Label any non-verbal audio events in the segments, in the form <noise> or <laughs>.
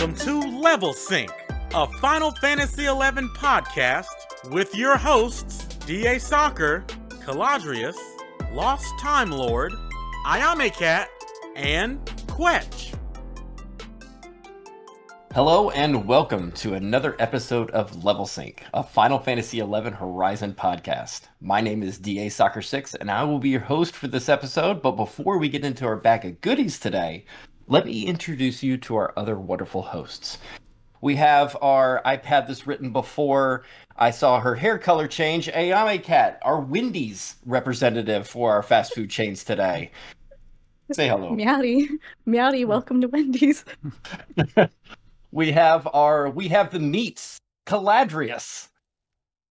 Welcome to Level Sync, a Final Fantasy XI podcast with your hosts DA Soccer, Caladrius, Lost Time Lord, Ayame Cat, and Kwech. Hello and welcome to another episode of Level Sync, a Final Fantasy XI Horizon podcast. My name is DA Soccer 6 and I will be your host for this episode. But before we get into our bag of goodies today, let me introduce you to our other wonderful hosts. We have our, I've had this written before. I saw her hair color change. Ayame Cat, our Wendy's representative for our fast food chains today. Say hello. Meowdy. Meowdy, hmm. welcome to Wendy's. <laughs> we have our, we have the meats, Caladrius.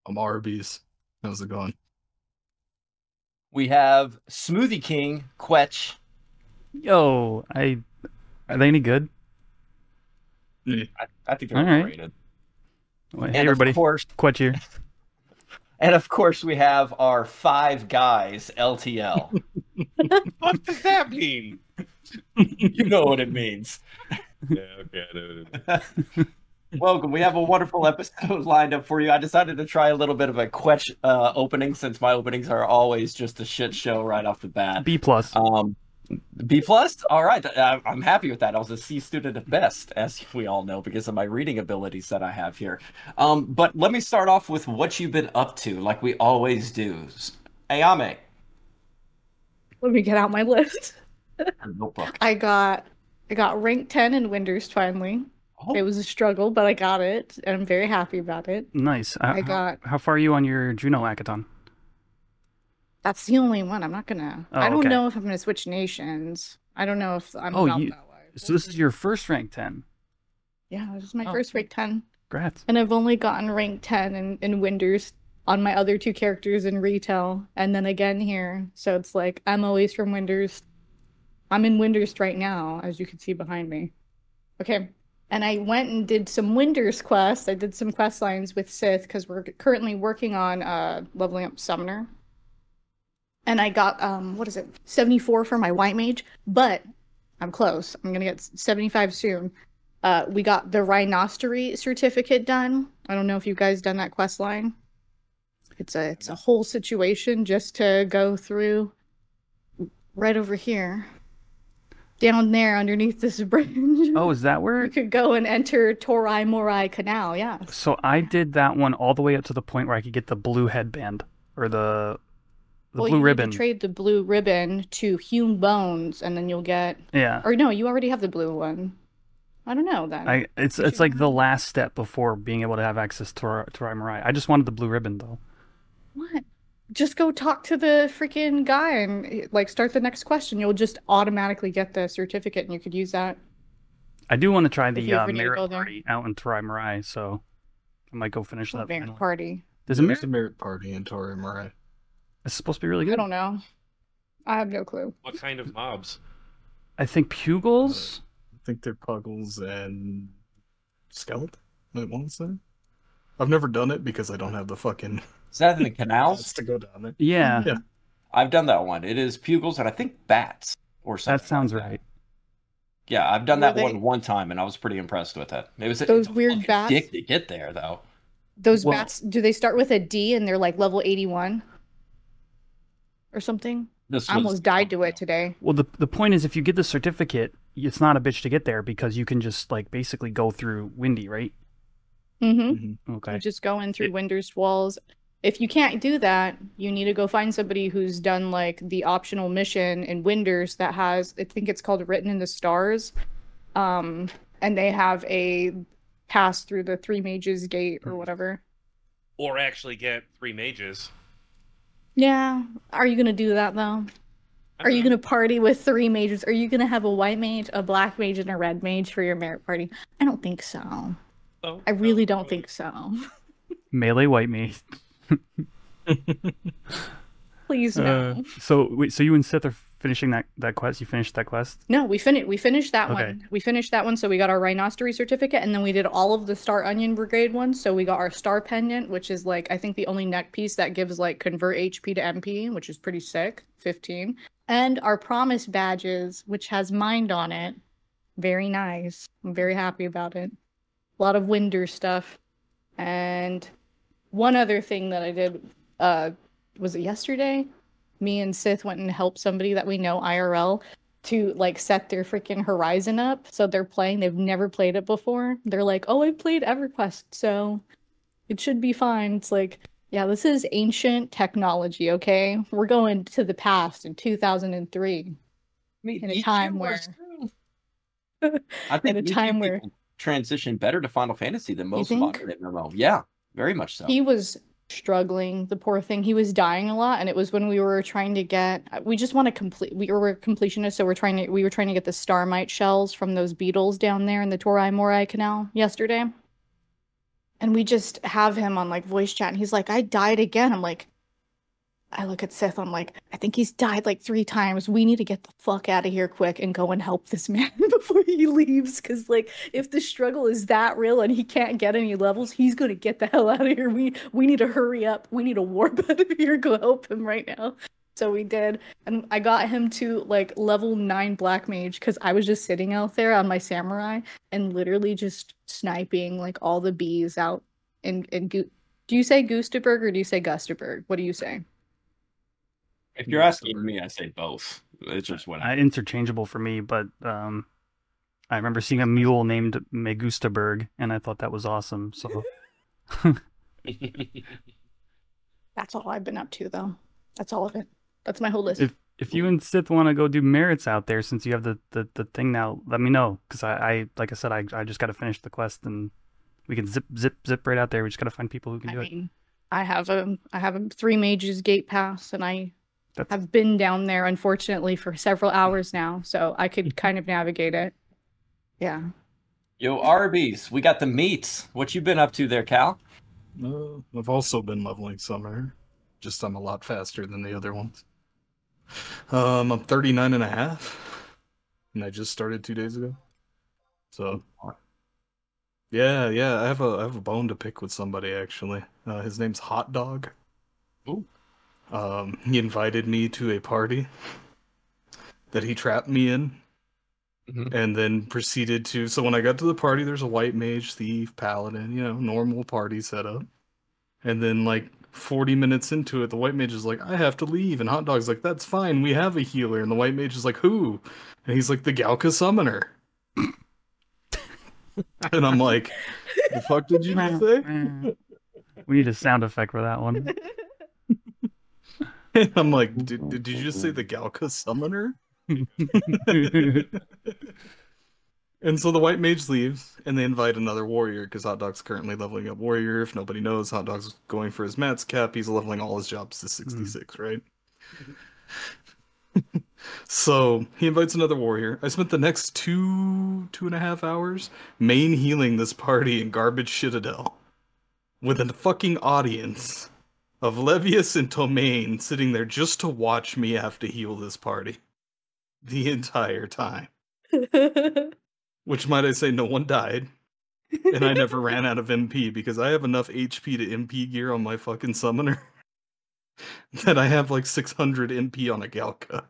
I'm Arby's. How's it going? We have Smoothie King, Kwech. Yo, I are they any good? Yeah. I, I think they're All right. overrated. Well, hey and everybody, of course, Kwech <laughs> here. and of course, we have our five guys, LTL. <laughs> What does that mean? you know what it means. <laughs> yeah, okay, I know what it is. Welcome. We have a wonderful episode lined up for you. I decided to try a little bit of a Kwech uh, opening since my openings are always just a shit show right off the bat. B plus. Um, B plus. All right, I, I'm happy with that. I was a C student at best, as we all know, because of my reading abilities that I have here. Um, but let me start off with what you've been up to, like we always do. Ayame, Let me get out my list. <laughs> your notebook. I got I got rank 10 in Windurst finally. Oh, It was a struggle, but I got it, and I'm very happy about it. nice. Uh, I how- got How, far are you on your Juno Hackathon? That's the only one. I'm not gonna Oh, I don't okay. know if I'm gonna switch nations. I don't know if I'm Oh, you- that way. So this is your first rank ten. Yeah, this is my Oh, first rank 10. Congrats. And I've only gotten rank 10 in, in Windurst on my other two characters in retail, and then again here. So it's like I'm always from Windurst. I'm in Windurst right now, as you can see behind me. Okay. And I went and did some Windurst quests. I did some quest lines with Sith because we're currently working on uh leveling up Summoner. And I got um what is it? 74 for my white mage, but I'm close. I'm gonna get 75 soon. Uh, we got the Rhinostery certificate done. I don't know if you guys done that quest line. It's a it's a whole situation just to go through right over here. Down there underneath this <laughs> bridge. Oh, is that where? You could go and enter Toraimarai Canal, yeah. So I did that one all the way up to the point where I could get the blue headband or the the well, blue you ribbon. Need to trade the blue ribbon to Hewn Bones, and then you'll get. yeah. Or no, you already have the blue one. I don't know then. I it's You it's should like have- the last step before being able to have access to Tor- Toraimarai. I just wanted the blue ribbon though. What? Just go talk to the freaking guy and like start the next question. You'll just automatically get the certificate, and you could use that. I do want to try the you uh, ever need to go merit there. party out in Toraimarai, so I might go finish that. Merit finally. party. Does it There's merit? a merit party in Toraimarai. It's supposed to be really good. I don't know. I have no clue. What kind of mobs? I think pugils. I think they're Pugils and Skeleton. I want to say. I've never done it because I don't have the fucking is that in the house canals? <laughs> to go down there. Yeah, Yeah. I've done that one. It is pugils and I think bats or something. that sounds like that. right. Yeah, I've done Were that they- one one time, and I was pretty impressed with it. It was Those a weird fucking bats? dick to get there, though. Those Well- bats, do they start with a D and they're like level 81 or something? This I was- almost died to it today. Well, the the point is, if you get the certificate, it's not a bitch to get there because you can just like basically go through Windy, right? Mm-hmm. Mhm. Okay. You just go in through It- Windurst walls. If you can't do that, you need to go find somebody who's done like the optional mission in Windurst that has, I think it's called Written in the Stars. Um, and they have a pass through the Three Mages Gate or whatever. Or actually get three mages. Yeah. Are you gonna do that though? Are you gonna party with three mages? Are you gonna have a white mage, a black mage, and a red mage for your merit party? I don't think so. Oh, I really no, don't no. think so. <laughs> Melee white mage. Please no. Uh, so wait, so you and Sith are finishing that that quest? You finished that quest? No, we finished. We finished that Okay. one. We finished that one, so we got our Rhinostery certificate, and then we did all of the Star Onion Brigade ones. So we got our Star Pendant, which is like I think the only neck piece that gives like convert HP to MP, which is pretty sick, fifteen. And our Promise badges, which has Mind on it, very nice. I'm very happy about it. A lot of Winder stuff. And one other thing that I did uh was it yesterday? Me and Sith went and helped somebody that we know IRL to like set their freaking horizon up. So they're playing, they've never played it before. They're like, "Oh, I've played EverQuest, so it should be fine." It's like, yeah, this is ancient technology, okay? We're going to the past in 2003. I mean, In a time where- <laughs> I think a time where- people transition better to Final Fantasy than most think? modern MMO. Yeah, very much so. He was struggling, the poor thing. He was dying a lot, and it was when we were trying to get. We just want to complete. We were completionists, so we're trying to. We were trying to get the Starmite shells from those beetles down there in the Toraimarai Canal yesterday. And we just have him on like voice chat, and he's like, "I died again." I'm like, I look at Sith. I'm like, I think he's died like three times. We need to get the fuck out of here quick and go and help this <laughs> man before he leaves. Because like, if the struggle is that real and he can't get any levels, he's gonna get the <laughs> hell out of here. We we need to hurry up. We need <laughs> to warp out of here. Go help him right now. So we did, and I got him to like level nine black mage because I was just sitting out there on my samurai and literally just sniping like all the bees out and in. Gu- do you say Gustaberg or do you say Gustaberg? What do you say? If you're asking me, I say both. It's just what Uh, interchangeable for me, but um, I remember seeing a mule named Megustaberg, and I thought that was awesome. So <laughs> That's all I've been up to, though. That's all of it. That's my whole list. if if you and Sith want to go do merits out there, since you have the, the, the thing now, let me know. Because I, I like I said, I, I just got to finish the quest, and we can zip zip zip right out there. We just got to find people who can I do it. I have a I have a three mages gate pass, and I That's have been down there unfortunately for several hours now, so I could kind of navigate it. Yeah. Yo, Arby's, we got the meats. What you been up to there, Cal? Uh, I've also been leveling Summoner. Just I'm a lot faster than the other ones. Um, I'm 39 and a half. And I just started two days ago. So Yeah, yeah, I have a I have a bone to pick with somebody actually. Uh, his name's Hot Dog. Ooh. Um, he invited me to a party that he trapped me in Mhm. and then proceeded to so when I got to the party there's a white mage, thief, paladin, you know, normal party setup. And then like 40 minutes into it, the white mage is like, I have to leave. And Hot Dog's like, that's fine, we have a healer. And the white mage is like, who? And he's like, the Galka Summoner. <laughs> and I'm like, the fuck did you say? <laughs> we need a sound effect for that one. <laughs> <laughs> I'm like, did, did you just say the Galka Summoner? <laughs> And so the white mage leaves, and they invite another warrior because Hot Dog's currently leveling up warrior. If nobody knows, Hot Dog's going for his Mats cap. He's leveling all his jobs to hmm. 66, right? <laughs> so he invites another warrior. I spent the next two, two and a half hours main healing this party in Garlaige Citadel with a fucking audience of Levius and Tomaine sitting there just to watch me have to heal this party the entire time. <laughs> Which might I say, no one died. And I never ran out of MP because I have enough HP to MP gear on my fucking summoner <laughs> that I have like 600 MP on a Galka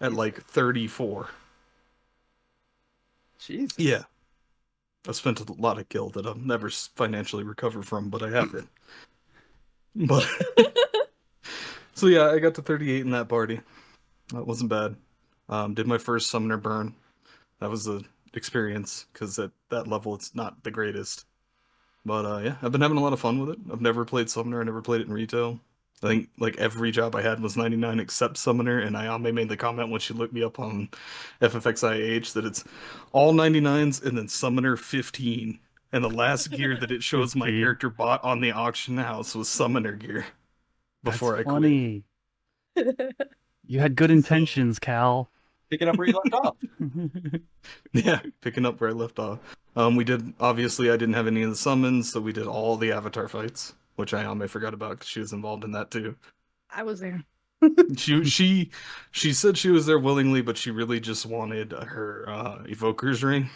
at like 34. Jeez. Yeah. I've spent a lot of gil that I'll never financially recover from, but I have it. But <laughs> so yeah, I got to 38 in that party. That wasn't bad. Um, did my first summoner burn. That was the experience because at that level it's not the greatest. But uh, yeah, I've been having a lot of fun with it. I've never played summoner. I never played it in retail. I think like every job I had was 99 except summoner, and Ayame made the comment when she looked me up on FFXIAH that it's all 99s and then summoner 15. And the last gear that it shows my character bought on the auction house was summoner gear. Before That's I quit. funny. You had good intentions, Cal. Picking up where you left off. <laughs> Yeah, picking up where I left off. Um, we did obviously I didn't have any of the summons, so we did all the avatar fights, which I almost forgot about because she was involved in that too. I was there. <laughs> She she she said she was there willingly, but she really just wanted her uh, evoker's ring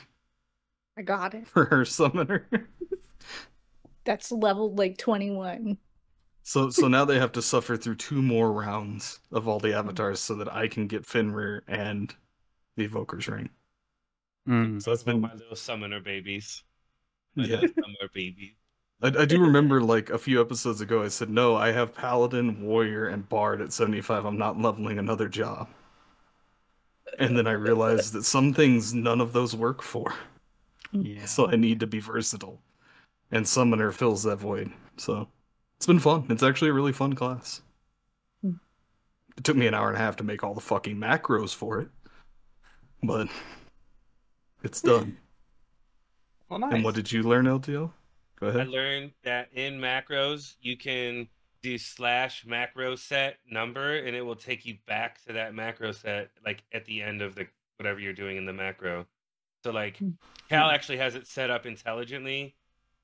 I got it. for her summoner. <laughs> That's level like 21. So so now they have to suffer through two more rounds of all the avatars so that I can get Fenrir and the evoker's ring. Mm. So that's been my little summoner babies. My yeah. little summoner babies. I, I do remember like a few episodes ago, I said, no, I have Paladin, Warrior, and Bard at 75. I'm not leveling another job. And then I realized that some things none of those work for. Yeah. So I need to be versatile. And Summoner fills that void. So it's been fun. It's actually a really fun class. Hmm. It took me an hour and a half to make all the fucking macros for it. But it's done. Well, nice. And what did you learn, LTL? Go ahead. I learned that in macros you can do slash macro set number and it will take you back to that macro set like at the end of the whatever you're doing in the macro. So like Hmm. Cal actually has it set up intelligently,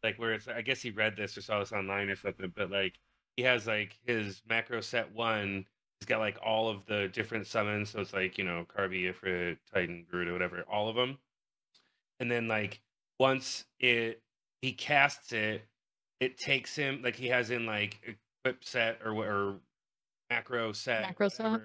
like where it's I guess he read this or saw this online or something, but like he has like his macro set one. He's got like all of the different summons, so it's like you know Carby, Ifrit, Titan, Garuda, whatever, all of them. And then like once it he casts it, it takes him like he has in like equip set or or macro set. Macro set?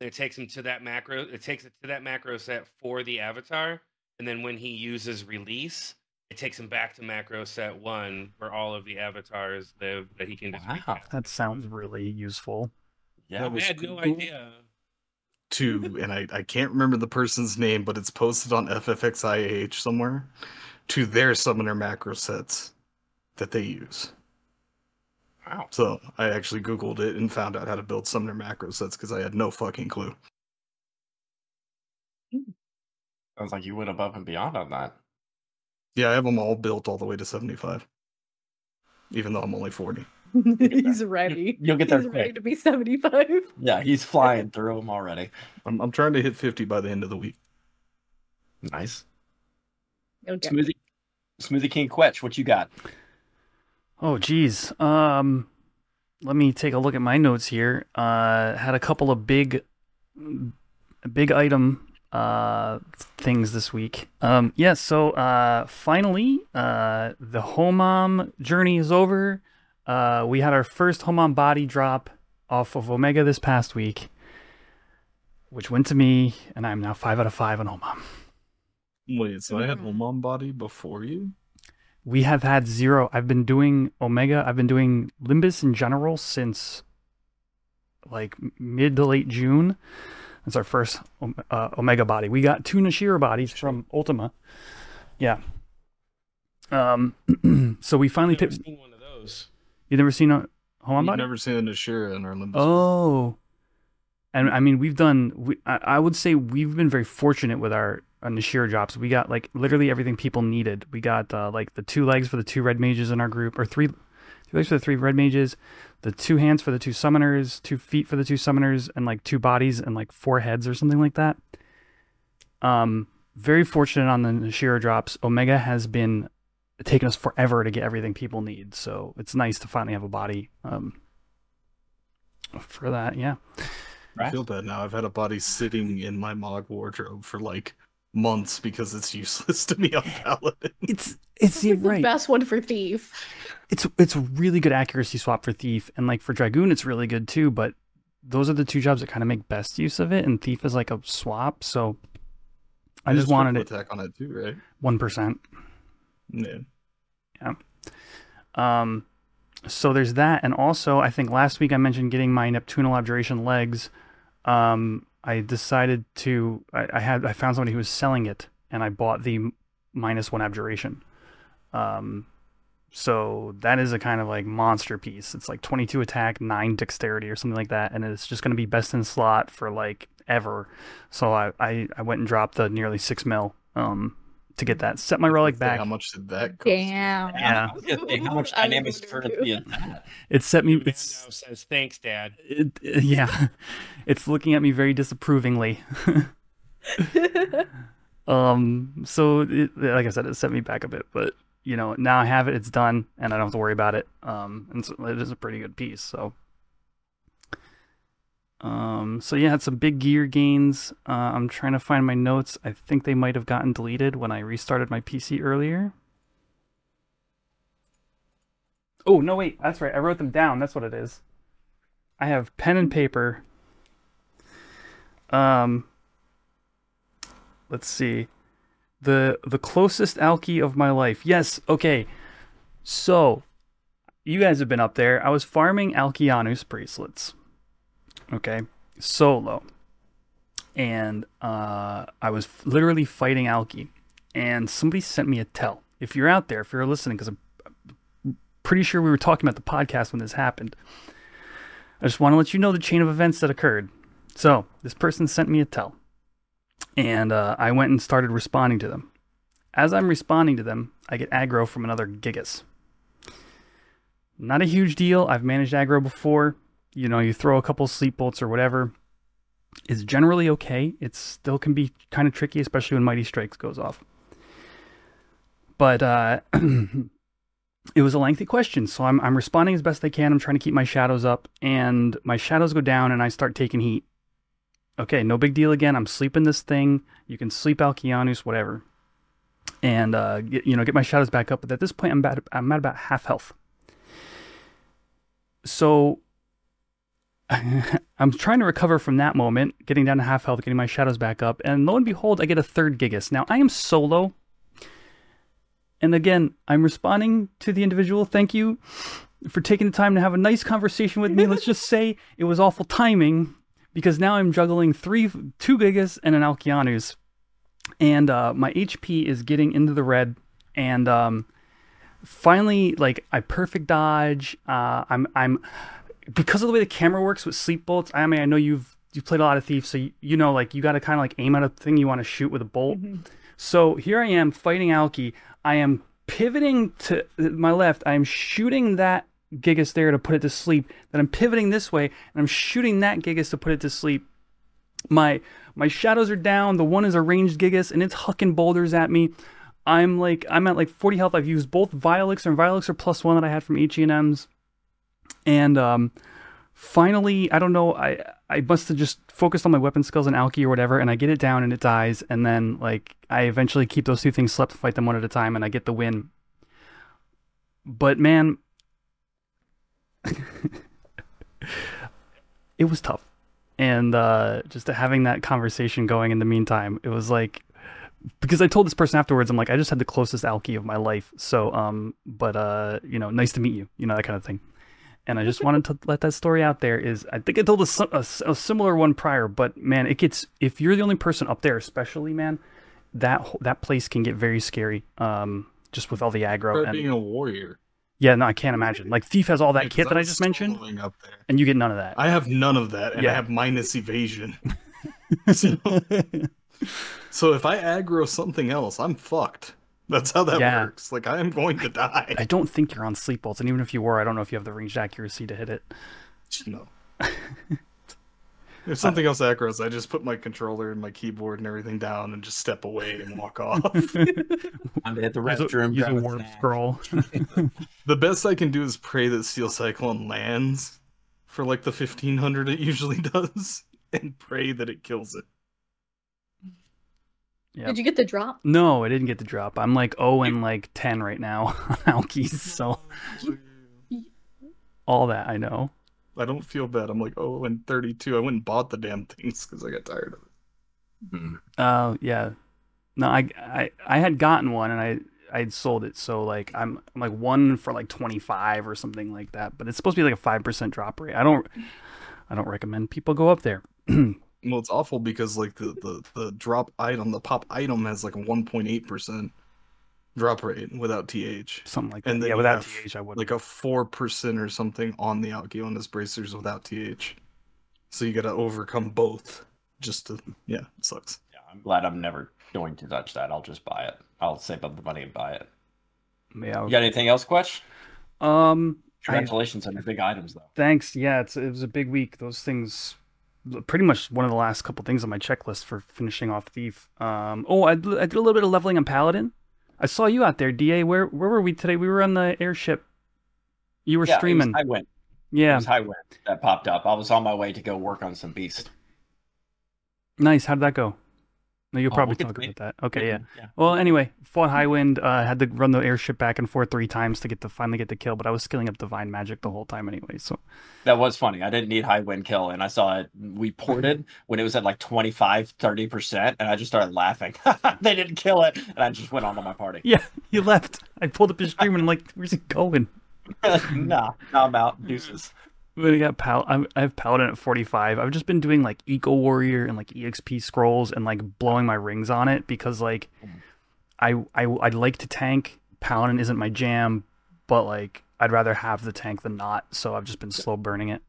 it takes him to that macro. It takes it to that macro set for the avatar, and then when he uses release, it takes him back to macro set one where all of the avatars live that he can just. Wow. recast. That sounds really useful. yeah. That I was had no idea. to, and I, I can't remember the person's name, but it's posted on FFXIAH somewhere, to their summoner macro sets that they use. Wow. So I actually Googled it and found out how to build summoner macro sets because I had no fucking clue. Sounds like you went above and beyond on that. Yeah, I have them all built all the way to 75, even though I'm only 40. <laughs> He's ready. You'll get there He's ready quick. to be 75. Yeah, he's flying through them already. I'm, I'm trying to hit 50 by the end of the week. Nice. Okay. Smoothie, Smoothie King Kwech, what you got? Oh, geez. Um, let me take a look at my notes here. Uh, had a couple of big, big item uh things this week. Um, yeah. So uh, finally, uh, the Homam journey is over. Uh, we had our first Homam body drop off of Omega this past week, which went to me, and I'm now five out of five on Homam. Wait, so I had Homam body before you? We have had zero. I've been doing Omega. I've been doing Limbus in general since like mid to late June. That's our first uh, Omega body. We got two Nashira bodies from Ultima. Yeah. Um. <clears throat> so we finally picked. one of those. You never seen a Home You've body? never seen a Nashira in our Limbus. Oh. And I mean, we've done. We, I, I would say we've been very fortunate with our uh, Nashira drops. We got like literally everything people needed. We got uh, like the two legs for the two red mages in our group, or three, two legs for the three red mages, the two hands for the two summoners, two feet for the two summoners, and like two bodies and like four heads or something like that. Um, very fortunate on the Nashira drops. Omega has been taking us forever to get everything people need, so it's nice to finally have a body. Um, for that, yeah. I feel bad now. I've had a body sitting in my Mog wardrobe for like months because it's useless to me on <laughs> Paladin. It's it's It's right. the best one for Thief. It's it's a really good accuracy swap for thief, and like for dragoon, it's really good too. But those are the two jobs that kind of make best use of it, and thief is like a swap. So I It just wanted triple it attack on it too, right? one percent. Yeah. Um, so there's that, and also I think last week I mentioned getting my Neptunal Abjuration legs. Um, I decided to I, I had I found somebody who was selling it, and I bought the minus one Abjuration. Um, so that is a kind of like monster piece. It's like 22 attack, nine dexterity, or something like that, and it's just going to be best in slot for like ever. So I, I I went and dropped the nearly six mil um to get that. Set my relic back. How much did that cost? Damn. Yeah. I was gonna say, how <laughs> much I was dynamic wondering is that? It set me. Mando It's, says, "Thanks, Dad." it, <laughs> yeah, it's looking at me very disapprovingly. <laughs> um, so it, like I said, it set me back a bit, but you know, now I have it, it's done, and I don't have to worry about it. Um, and so it is a pretty good piece. So, um, so yeah, had some big gear gains. Uh, I'm trying to find my notes. I think they might have gotten deleted when I restarted my PC earlier. Oh no, wait, that's right. I wrote them down. That's what it is. I have pen and paper. Um, let's see. the the closest alky of my life. Yes, okay. So, you guys have been up there. I was farming Alkyoneus bracelets. Okay, solo, and uh, I was f- literally fighting Alki, and somebody sent me a tell. If you're out there, if you're listening, because I'm pretty sure we were talking about the podcast when this happened. I just want to let you know the chain of events that occurred. So, this person sent me a tell, and uh, I went and started responding to them. As I'm responding to them, I get aggro from another Gigas. Not a huge deal. I've managed aggro before. You know, you throw a couple sleep bolts or whatever. It's generally okay. It still can be kind of tricky, especially when Mighty Strikes goes off. But uh, <clears throat> it was a lengthy question, so I'm I'm responding as best I can. I'm trying to keep my shadows up, and my shadows go down, and I start taking heat. Okay, no big deal again. I'm sleeping this thing. You can sleep Alkyoneus, whatever, and uh, get, you know get my shadows back up. But at this point, I'm at I'm at about half health. So <laughs> I'm trying to recover from that moment, getting down to half health, getting my shadows back up, and lo and behold, I get a third Gigas. Now I am solo. And again, I'm responding to the individual. Thank you for taking the time to have a nice conversation with me. Let's just <laughs> say it was awful timing because now I'm juggling three, two Gigas and an Alkyoneus, and uh, my HP is getting into the red. And um, finally, like I perfect dodge. Uh, I'm I'm because of the way the camera works with sleep bolts. I mean, I know you've you've played a lot of Thief, so you, you know like you got to kind of like aim at a thing you want to shoot with a bolt. Mm-hmm. So here I am fighting Alki. I am pivoting to uh, my left. I am shooting that Gigas there to put it to sleep. Then I'm pivoting this way and I'm shooting that Gigas to put it to sleep. My my shadows are down. The one is a ranged Gigas and it's hucking boulders at me. I'm like I'm at like 40 health. I've used both Violix and Violix are plus one that I had from HNM's. And um finally, I don't know, I I must have just focused on my weapon skills and Alki or whatever, and I get it down and it dies, and then like I eventually keep those two things slept, fight them one at a time, and I get the win. But man, <laughs> it was tough, and uh, just having that conversation going in the meantime, it was like because I told this person afterwards, I'm like, I just had the closest alky of my life. So, um, but uh, you know, nice to meet you, you know, that kind of thing and I just wanted to let that story out there. Is I think I told a, a a similar one prior, but man, it gets if you're the only person up there, especially man, that that place can get very scary. Um, just with all the aggro and being a warrior. yeah, no, I can't imagine. Like Thief has all that Yeah, kit that I just mentioned, Up there. and you get none of that. I have none of that, and Yeah. I have minus evasion. <laughs> <laughs> so, so if I aggro something else, I'm fucked. That's how that Yeah. works. Like I am going to die. I don't think you're on sleep bolts, and even if you were, I don't know if you have the ranged accuracy to hit it. No. if <laughs> uh, something else aggros, I just put my controller and my keyboard and everything down and just step away and walk <laughs> off. <laughs> I'm at the restroom. use a grab a warp scroll. the best I can do is pray that Steel Cyclone lands for like the 1500 it usually does and pray that it kills it. Yep. Did you get the drop? No, I didn't get the drop. I'm like 0 and like 10 right now <laughs> on Alkies, so all that I know. I don't feel bad. I'm like, oh, and 32. I went and bought the damn things because I got tired of it. Mm. Oh yeah, no, I, I I had gotten one and I I had sold it, so like I'm I'm like one for like 25 or something like that. But it's supposed to be like a five percent drop rate. I don't I don't recommend people go up there. <clears throat> Well, it's awful because like the, the, the drop item, the pop item has like a 1.8% drop rate without TH. Something like And that. then Yeah, without TH, I would. Like a 4% or something on the Alkyoneus bracers without TH. So you gotta overcome both just to, yeah, it sucks. Yeah, I'm glad I'm never going to touch that. I'll just buy it. I'll save up the money and buy it. yeah. You got anything else, Kwech? Um. I- Congratulations on your big items, though. Thanks. Yeah, it's it was a big week. Those things, pretty much one of the last couple things on my checklist for finishing off Thief. Um. Oh, I, did- I did a little bit of leveling on Paladin. I saw you out there, Da. Where where were we today? We were on the airship. You were Yeah, streaming. I went. Yeah. was Highwind that popped up. I was on my way to go work on some beast. Nice. How did that go? No, you'll Oh, probably we'll talk about that. Okay, yeah. yeah. Well, anyway, fought high wind. Uh, had to run the airship back and forth three times to get to finally get the kill, but I was skilling up divine magic the whole time anyway. So That was funny. I didn't need high wind kill, and I saw it. We ported <laughs> when it was at like 25, 30%, and I just started laughing. <laughs> they didn't kill it, and I just went on to my party. yeah, you left. I pulled up his stream and I'm like, where's he going? nah, <laughs> nah, I'm out. Deuces. But I got pal. I'm, I have paladin at 45. I've just been doing like eco warrior and like exp scrolls and like blowing my rings on it because like I I I like to tank. Paladin isn't my jam, but like I'd rather have the tank than not. So I've just been slow burning it.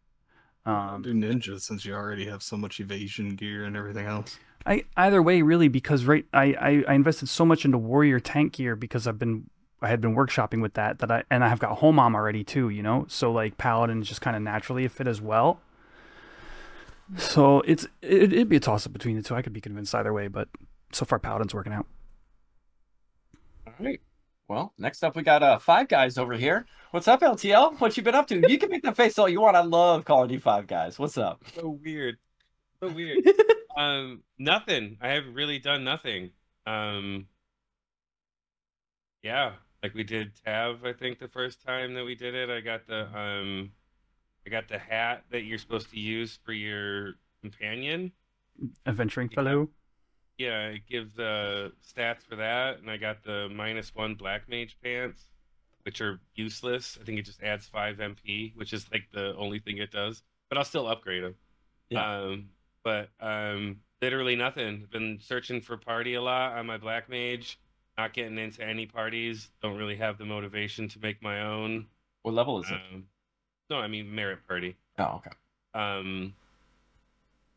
Um, do ninja since you already have so much evasion gear and everything else. I either way really because right I, I I invested so much into warrior tank gear because I've been I had been workshopping with that that I and I have got Homam already too, you know. So like paladin is just kind of naturally a fit as well. So it's it, it'd be a toss up between the two. I could be convinced either way, but so far paladin's working out. All right. Well, next up we got uh five guys over here. What's up, LTL? What you been up to? You can make the face all you want. I love calling you five guys. What's up? So weird. So weird. <laughs> um, nothing. I have really done nothing. Um, yeah, like we did Tav. I think the first time that we did it, I got the um, I got the hat that you're supposed to use for your companion. Adventuring fellow. Yeah, it gives uh, stats for that, and I got the minus one black mage pants, which are useless. I think it just adds five MP, which is like the only thing it does. But I'll still upgrade them. Yeah. Um, but um, literally nothing. Been searching for party a lot on my black mage. Not getting into any parties. Don't really have the motivation to make my own. What level is it? Um, no, I mean merit party. Oh, okay. Um,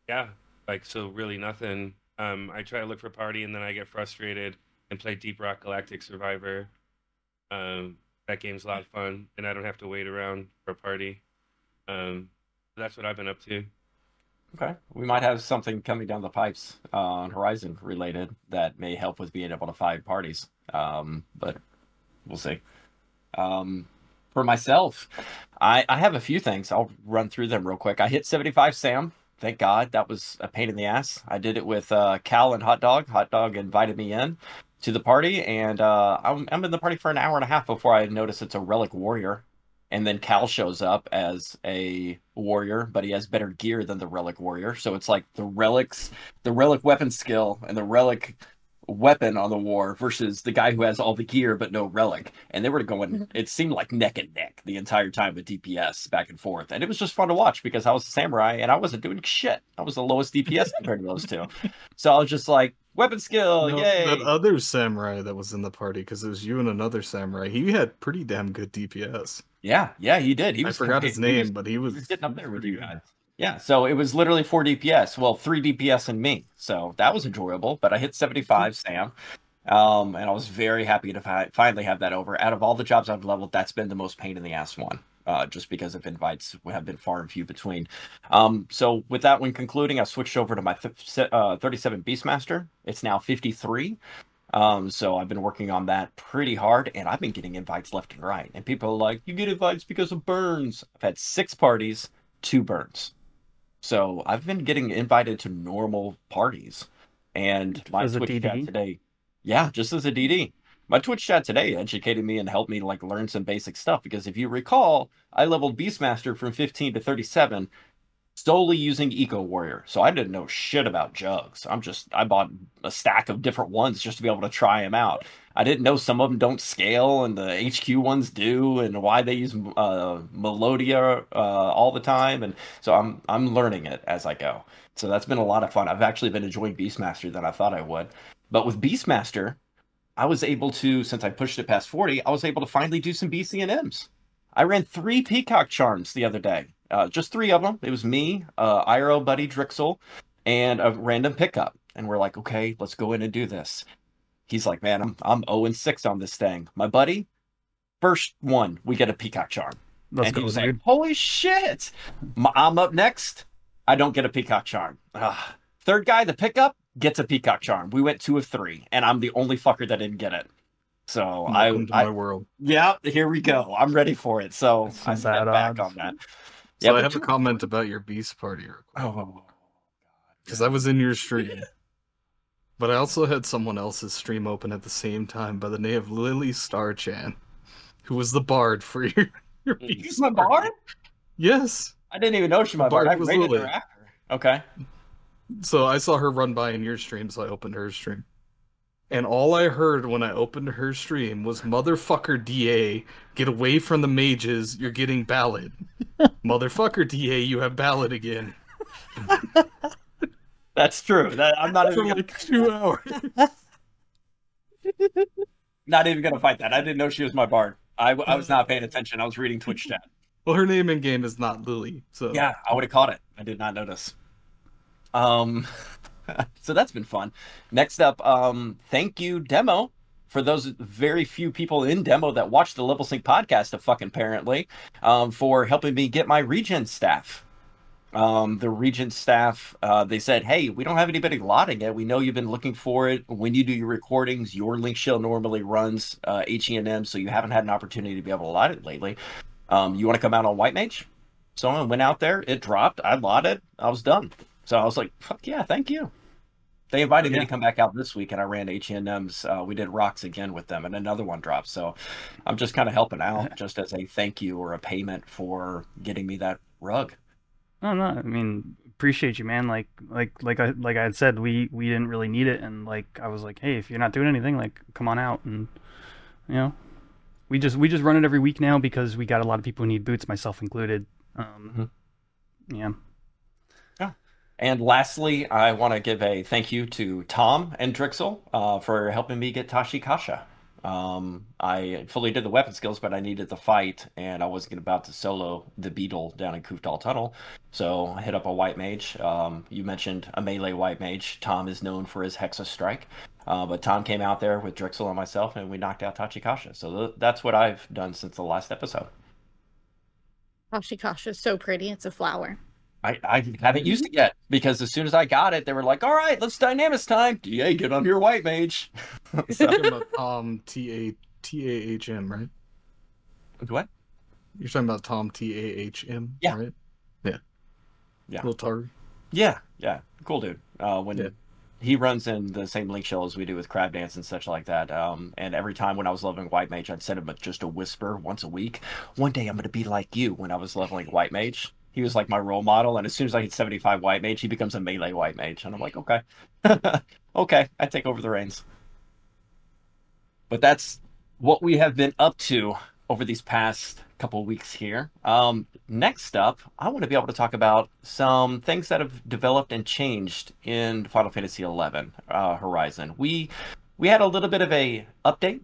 yeah, like so, really nothing. Um, I try to look for party, and then I get frustrated and play Deep Rock Galactic Survivor. Um, that game's a lot of fun, and I don't have to wait around for a party. Um, that's what I've been up to. Okay. We might have something coming down the pipes uh, on Horizon related that may help with being able to find parties. Um, but we'll see. Um, for myself, I, I have a few things. I'll run through them real quick. I hit 75 Sam. Thank God. That was a pain in the ass. I did it with uh, Cal and Hot Dog. Hot Dog invited me in to the party, and uh, I'm, I'm in the party for an hour and a half before I notice it's a Relic Warrior. And then Cal shows up as a warrior, but he has better gear than the relic warrior. So it's like the relics, the relic weapon skill, and the relic weapon on the war versus the guy who has all the gear but no relic. And they were going, mm-hmm. it seemed like neck and neck the entire time with DPS back and forth. And it was just fun to watch because I was a samurai and I wasn't doing shit. I was the lowest DPS compared to those two. <laughs> So I was just like, weapon skill, No, yay. That other samurai that was in the party, because it was you and another samurai, he had pretty damn good DPS. Yeah, yeah, he did. He I was forgot his he name, was- but he was, he was getting up there with you guys. Yeah, so it was literally four DPS. Well, three DPS and me. So that was enjoyable. But I hit 75, Sam. Um, and I was very happy to fi- finally have that over. Out of all the jobs I've leveled, that's been the most pain in the ass one. Uh, just because of invites have been far and few between. Um, so with that one concluding, I switched over to my th- uh, 37 Beastmaster. It's now 53. Um, so I've been working on that pretty hard, and I've been getting invites left and right. And people are like, "You get invites because of burns." I've had six parties, two burns. So I've been getting invited to normal parties, and my As a Twitch chat today, yeah, just as a DD. My Twitch chat today educated me and helped me like learn some basic stuff because if you recall, I leveled Beastmaster from 15 to 37 solely using Eco Warrior. So I didn't know shit about jugs. I'm just I bought a stack of different ones just to be able to try them out. I didn't know some of them don't scale and the HQ ones do, and why they use uh, Melodia uh, all the time. And so I'm I'm learning it as I go. So that's been a lot of fun. I've actually been enjoying Beastmaster than I thought I would. But with Beastmaster, I was able to, since I pushed it past 40, I was able to finally do some BCNM's. I ran three Peacock charms the other day. Uh, just three of them. It was me, uh, IRO buddy Drixel, and a random pickup. And we're like, okay, let's go in and do this. He's like, man, I'm I'm 0 and 6 on this thing. My buddy, first one, we get a Peacock charm. Let's and go, he was dude. like, holy shit. I'm up next. I don't get a Peacock charm. Ugh. Third guy, the pickup, gets a Peacock charm. We went two of three, and I'm the only fucker that didn't get it. So I, Welcome to I my world. yeah, here we go. I'm ready for it. So I step back on that. So Yeah, I have a comment about your beast party real quick. Oh, oh, oh, oh Because I was in your stream. <laughs> But I also had someone else's stream open at the same time by the name of Lily Starchan, who was the bard for <laughs> your. your. She's my bard? Yes. I didn't even know she was my Bard bard. I was rated her after. Okay. So I saw her run by in your stream, so I opened her stream. And all I heard when I opened her stream was motherfucker DA, get away from the mages, you're getting ballad. <laughs> motherfucker DA, you have ballad again. <laughs> That's true. That, I'm not <laughs> For even gonna, like two hours. not even gonna fight that. I didn't know she was my bard. I, I was not paying attention. I was reading Twitch chat. Well, her name in game is not Lily, so Yeah, I would have caught it. I did not notice. Um, <laughs> so that's been fun. Next up, um, thank you, demo, for those very few people in demo that watch the Level Sync podcast, fucking apparently, um, for helping me get my regen staff. Um, the regent staff, uh, they said, "Hey, we don't have anybody lotting it. We know you've been looking for it. When you do your recordings, your link shell normally runs uh, HENM, so you haven't had an opportunity to be able to lot it lately. Um, you want to come out on White Mage?" So I went out there, it dropped, I lotted, I was done. So I was like, "Fuck yeah, thank you." They invited me to come back out this week, and I ran HENMs. Uh, we did rocks again with them, and another one dropped. So I'm just kind of helping out, <laughs> just as a thank you or a payment for getting me that rug. No, no. I mean, appreciate you, man. Like, like, like I, like I had said, we we didn't really need it, and like I was like, hey, if you're not doing anything, like, come on out, and you know, we just we just run it every week now because we got a lot of people who need boots, myself included. Um, yeah. And lastly, I want to give a thank you to Tom and Drixel uh, for helping me get Tachi Kasha. Um, I fully did the weapon skills, but I needed the fight, and I wasn't about to solo the beetle down in Kuftal Tunnel. So I hit up a white mage. Um, you mentioned a melee white mage. Tom is known for his Hexa Strike. Uh, but Tom came out there with Drixel and myself, and we knocked out Tachi Kasha. So th- that's what I've done since the last episode. Kashikasha is so pretty. It's a flower. I, I haven't used it yet because as soon as I got it, they were like, "All right, let's dynamics time." Da, get on your white mage. so, <laughs> You're talking about Tom T A T A H M, right? what? You're talking about Tom T A H M, Yeah. right? Yeah. Yeah. Little Tari. Yeah, yeah, cool dude. Uh, when Yeah. he runs in the same link shell as we do with Crab Dance and such like that. Um, and every time when I was leveling White Mage, I'd send him a, just a whisper once a week. One day I'm going to be like you. When I was leveling White Mage, he was like my role model. And as soon as I hit 75 White Mage, he becomes a melee White Mage, and I'm like, okay, <laughs> okay, I take over the reins. But that's what we have been up to over these past couple weeks here. Um, next up, I want to be able to talk about some things that have developed and changed in Final Fantasy XI uh, Horizon. We we had a little bit of a update,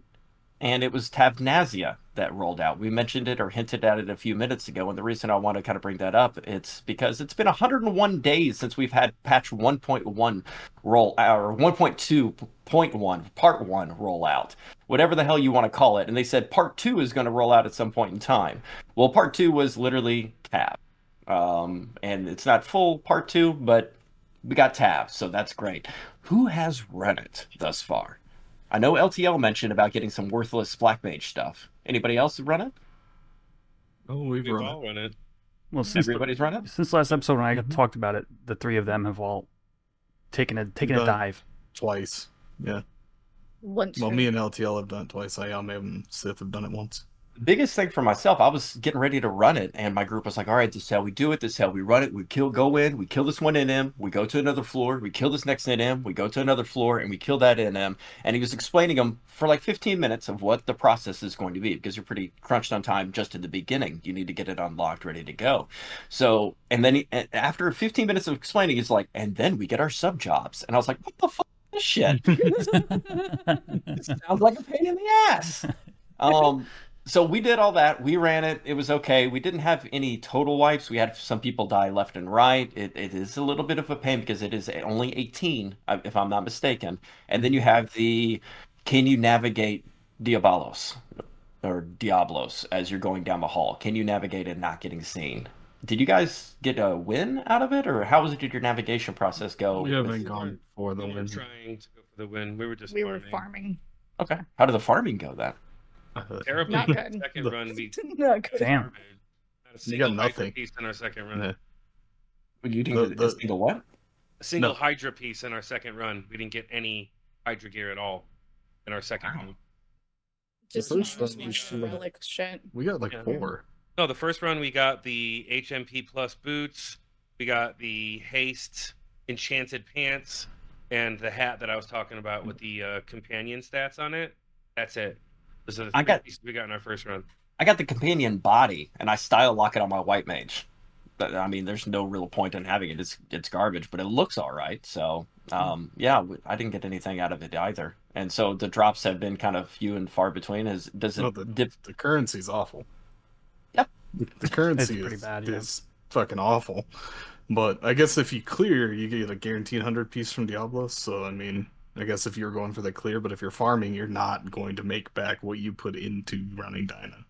and it was Tavnazia that rolled out. We mentioned it or hinted at it a few minutes ago, and the reason I want to kind of bring that up, it's because it's been 101 days since we've had patch 1.1 roll or 1.2.1 part one rollout whatever the hell you want to call it. And they said part two is going to roll out at some point in time. Well, part two was literally tab. Um, and it's not full part two, but we got tab, so that's great. Who has run it thus far? I know LTL mentioned about getting some worthless Black Mage stuff. Anybody else run it? Oh, we've We've run all it. run it. Well, since the, Everybody's run it? since last episode when I Mhm. talked about it, the three of them have all taken a taken a dive. twice. Yeah. Once Well, me and LTL have done it twice. I am and Sith have done it once. The biggest thing for myself, I was getting ready to run it, and my group was like, "All right, this is how we do it. This is how we run it. We kill, go in, we kill this one NM, we go to another floor, we kill this next NM, we go to another floor, and we kill that NM." And he was explaining them for like 15 minutes of what the process is going to be because you're pretty crunched on time just in the beginning. You need to get it unlocked, ready to go. So, and then he, after 15 minutes of explaining, he's like, "And then we get our sub jobs," and I was like, "What the fuck?" is This shit <laughs> <laughs> it sounds like a pain in the ass. <laughs> Um, so we did all that. We ran it. It was okay. We didn't have any total wipes. We had some people die left and right. It, it is a little bit of a pain because it is only 18, uh, if I'm not mistaken. And then you have the can you navigate Diabolos or Diablos as you're going down the hall? Can you navigate and not getting seen? Did you guys get a win out of it, or how was it? Did your navigation process go? we haven't gone for the We were win. trying to go for the win. We were just we were farming. farming. Okay. How did the farming go then? Terribly. Not good. Second The- run, we <laughs> Not good. Damn. Not a You single got nothing. piece in our second run. Yeah. You The- didn't the- the, the what? a single No. Hydra piece in our second run. We didn't get any Hydra gear at all in our second Wow. run. Just first not as one much relic shit. We got like Yeah. four. No, the first run we got the HMP plus boots, we got the haste enchanted pants, and the hat that I was talking about with the uh, companion stats on it. That's it. Those are the I got- we got in our first run. I got the companion body, and I style lock it on my white mage. But I mean, there's no real point in having it. It's it's garbage, but it looks all right. So, um, yeah, I didn't get anything out of it either. And so the drops have been kind of few and far between. Is does it No, the, dip? the currency's awful. Yep. The currency is, bad, yeah. is fucking awful. But I guess if you clear, you get a guaranteed 100 piece from Diablo. So, I mean, I guess if you're going for the clear, but if you're farming, you're not going to make back what you put into running Dyna.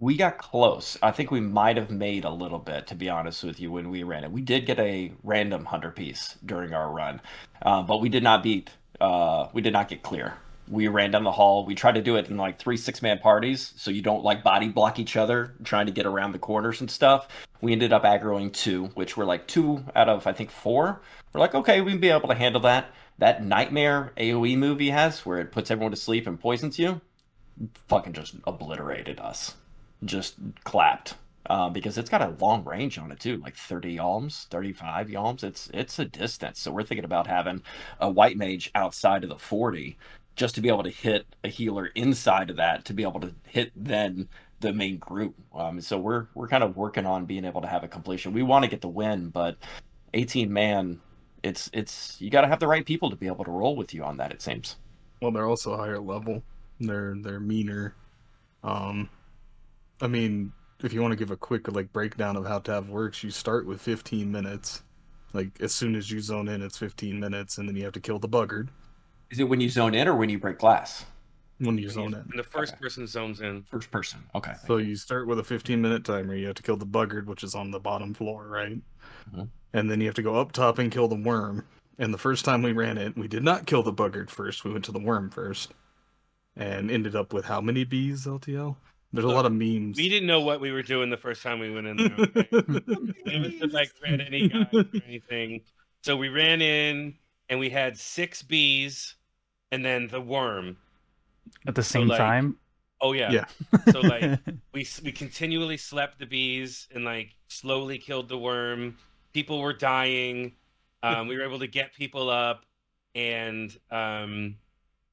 We got close. I think we might have made a little bit, to be honest with you, when we ran it. We did get a random hunter piece during our run, uh, but we did not beat. Uh, we did not get clear. We ran down the hall. We tried to do it in like three six man parties, so you don't like body block each other, trying to get around the corners and stuff. We ended up aggroing two, which were like two out of I think four. We're like, okay, we can be able to handle that. That nightmare AOE movie has, where it puts everyone to sleep and poisons you, fucking just obliterated us just clapped uh, because it's got a long range on it too, like 30 yalms, 35 yalms. It's it's a distance. So we're thinking about having a white mage outside of the 40 just to be able to hit a healer inside of that to be able to hit then the main group. Um, so we're we're kind of working on being able to have a completion. We want to get the win, but 18 man, it's it's you got to have the right people to be able to roll with you on that. It seems. Well, they're also higher level. They're they're meaner. Um, I mean, if you want to give a quick like breakdown of how Tav works, you start with 15 minutes. Like as soon as you zone in, it's 15 minutes, and then you have to kill the bugard Is it when you zone in or when you break glass? When you zone in. The first Okay. person zones in. First person. Okay. So you start with a 15 minute timer. You have to kill the bugard, which is on the bottom floor, right? Mhm. And then you have to go up top and kill the worm. And the first time we ran it, we did not kill the bugard first. We went to the worm first, and ended up with how many bees? LTL. There's a lot of memes. We didn't know what we were doing the first time we went in there. okay? <laughs> it was like read any guide or anything. So we ran in and we had six bees and then the worm. At the So, same like, time. Oh yeah. Yeah. So like <laughs> we we continually slept the bees and like slowly killed the worm. People were dying. Um, we were able to get people up, and um,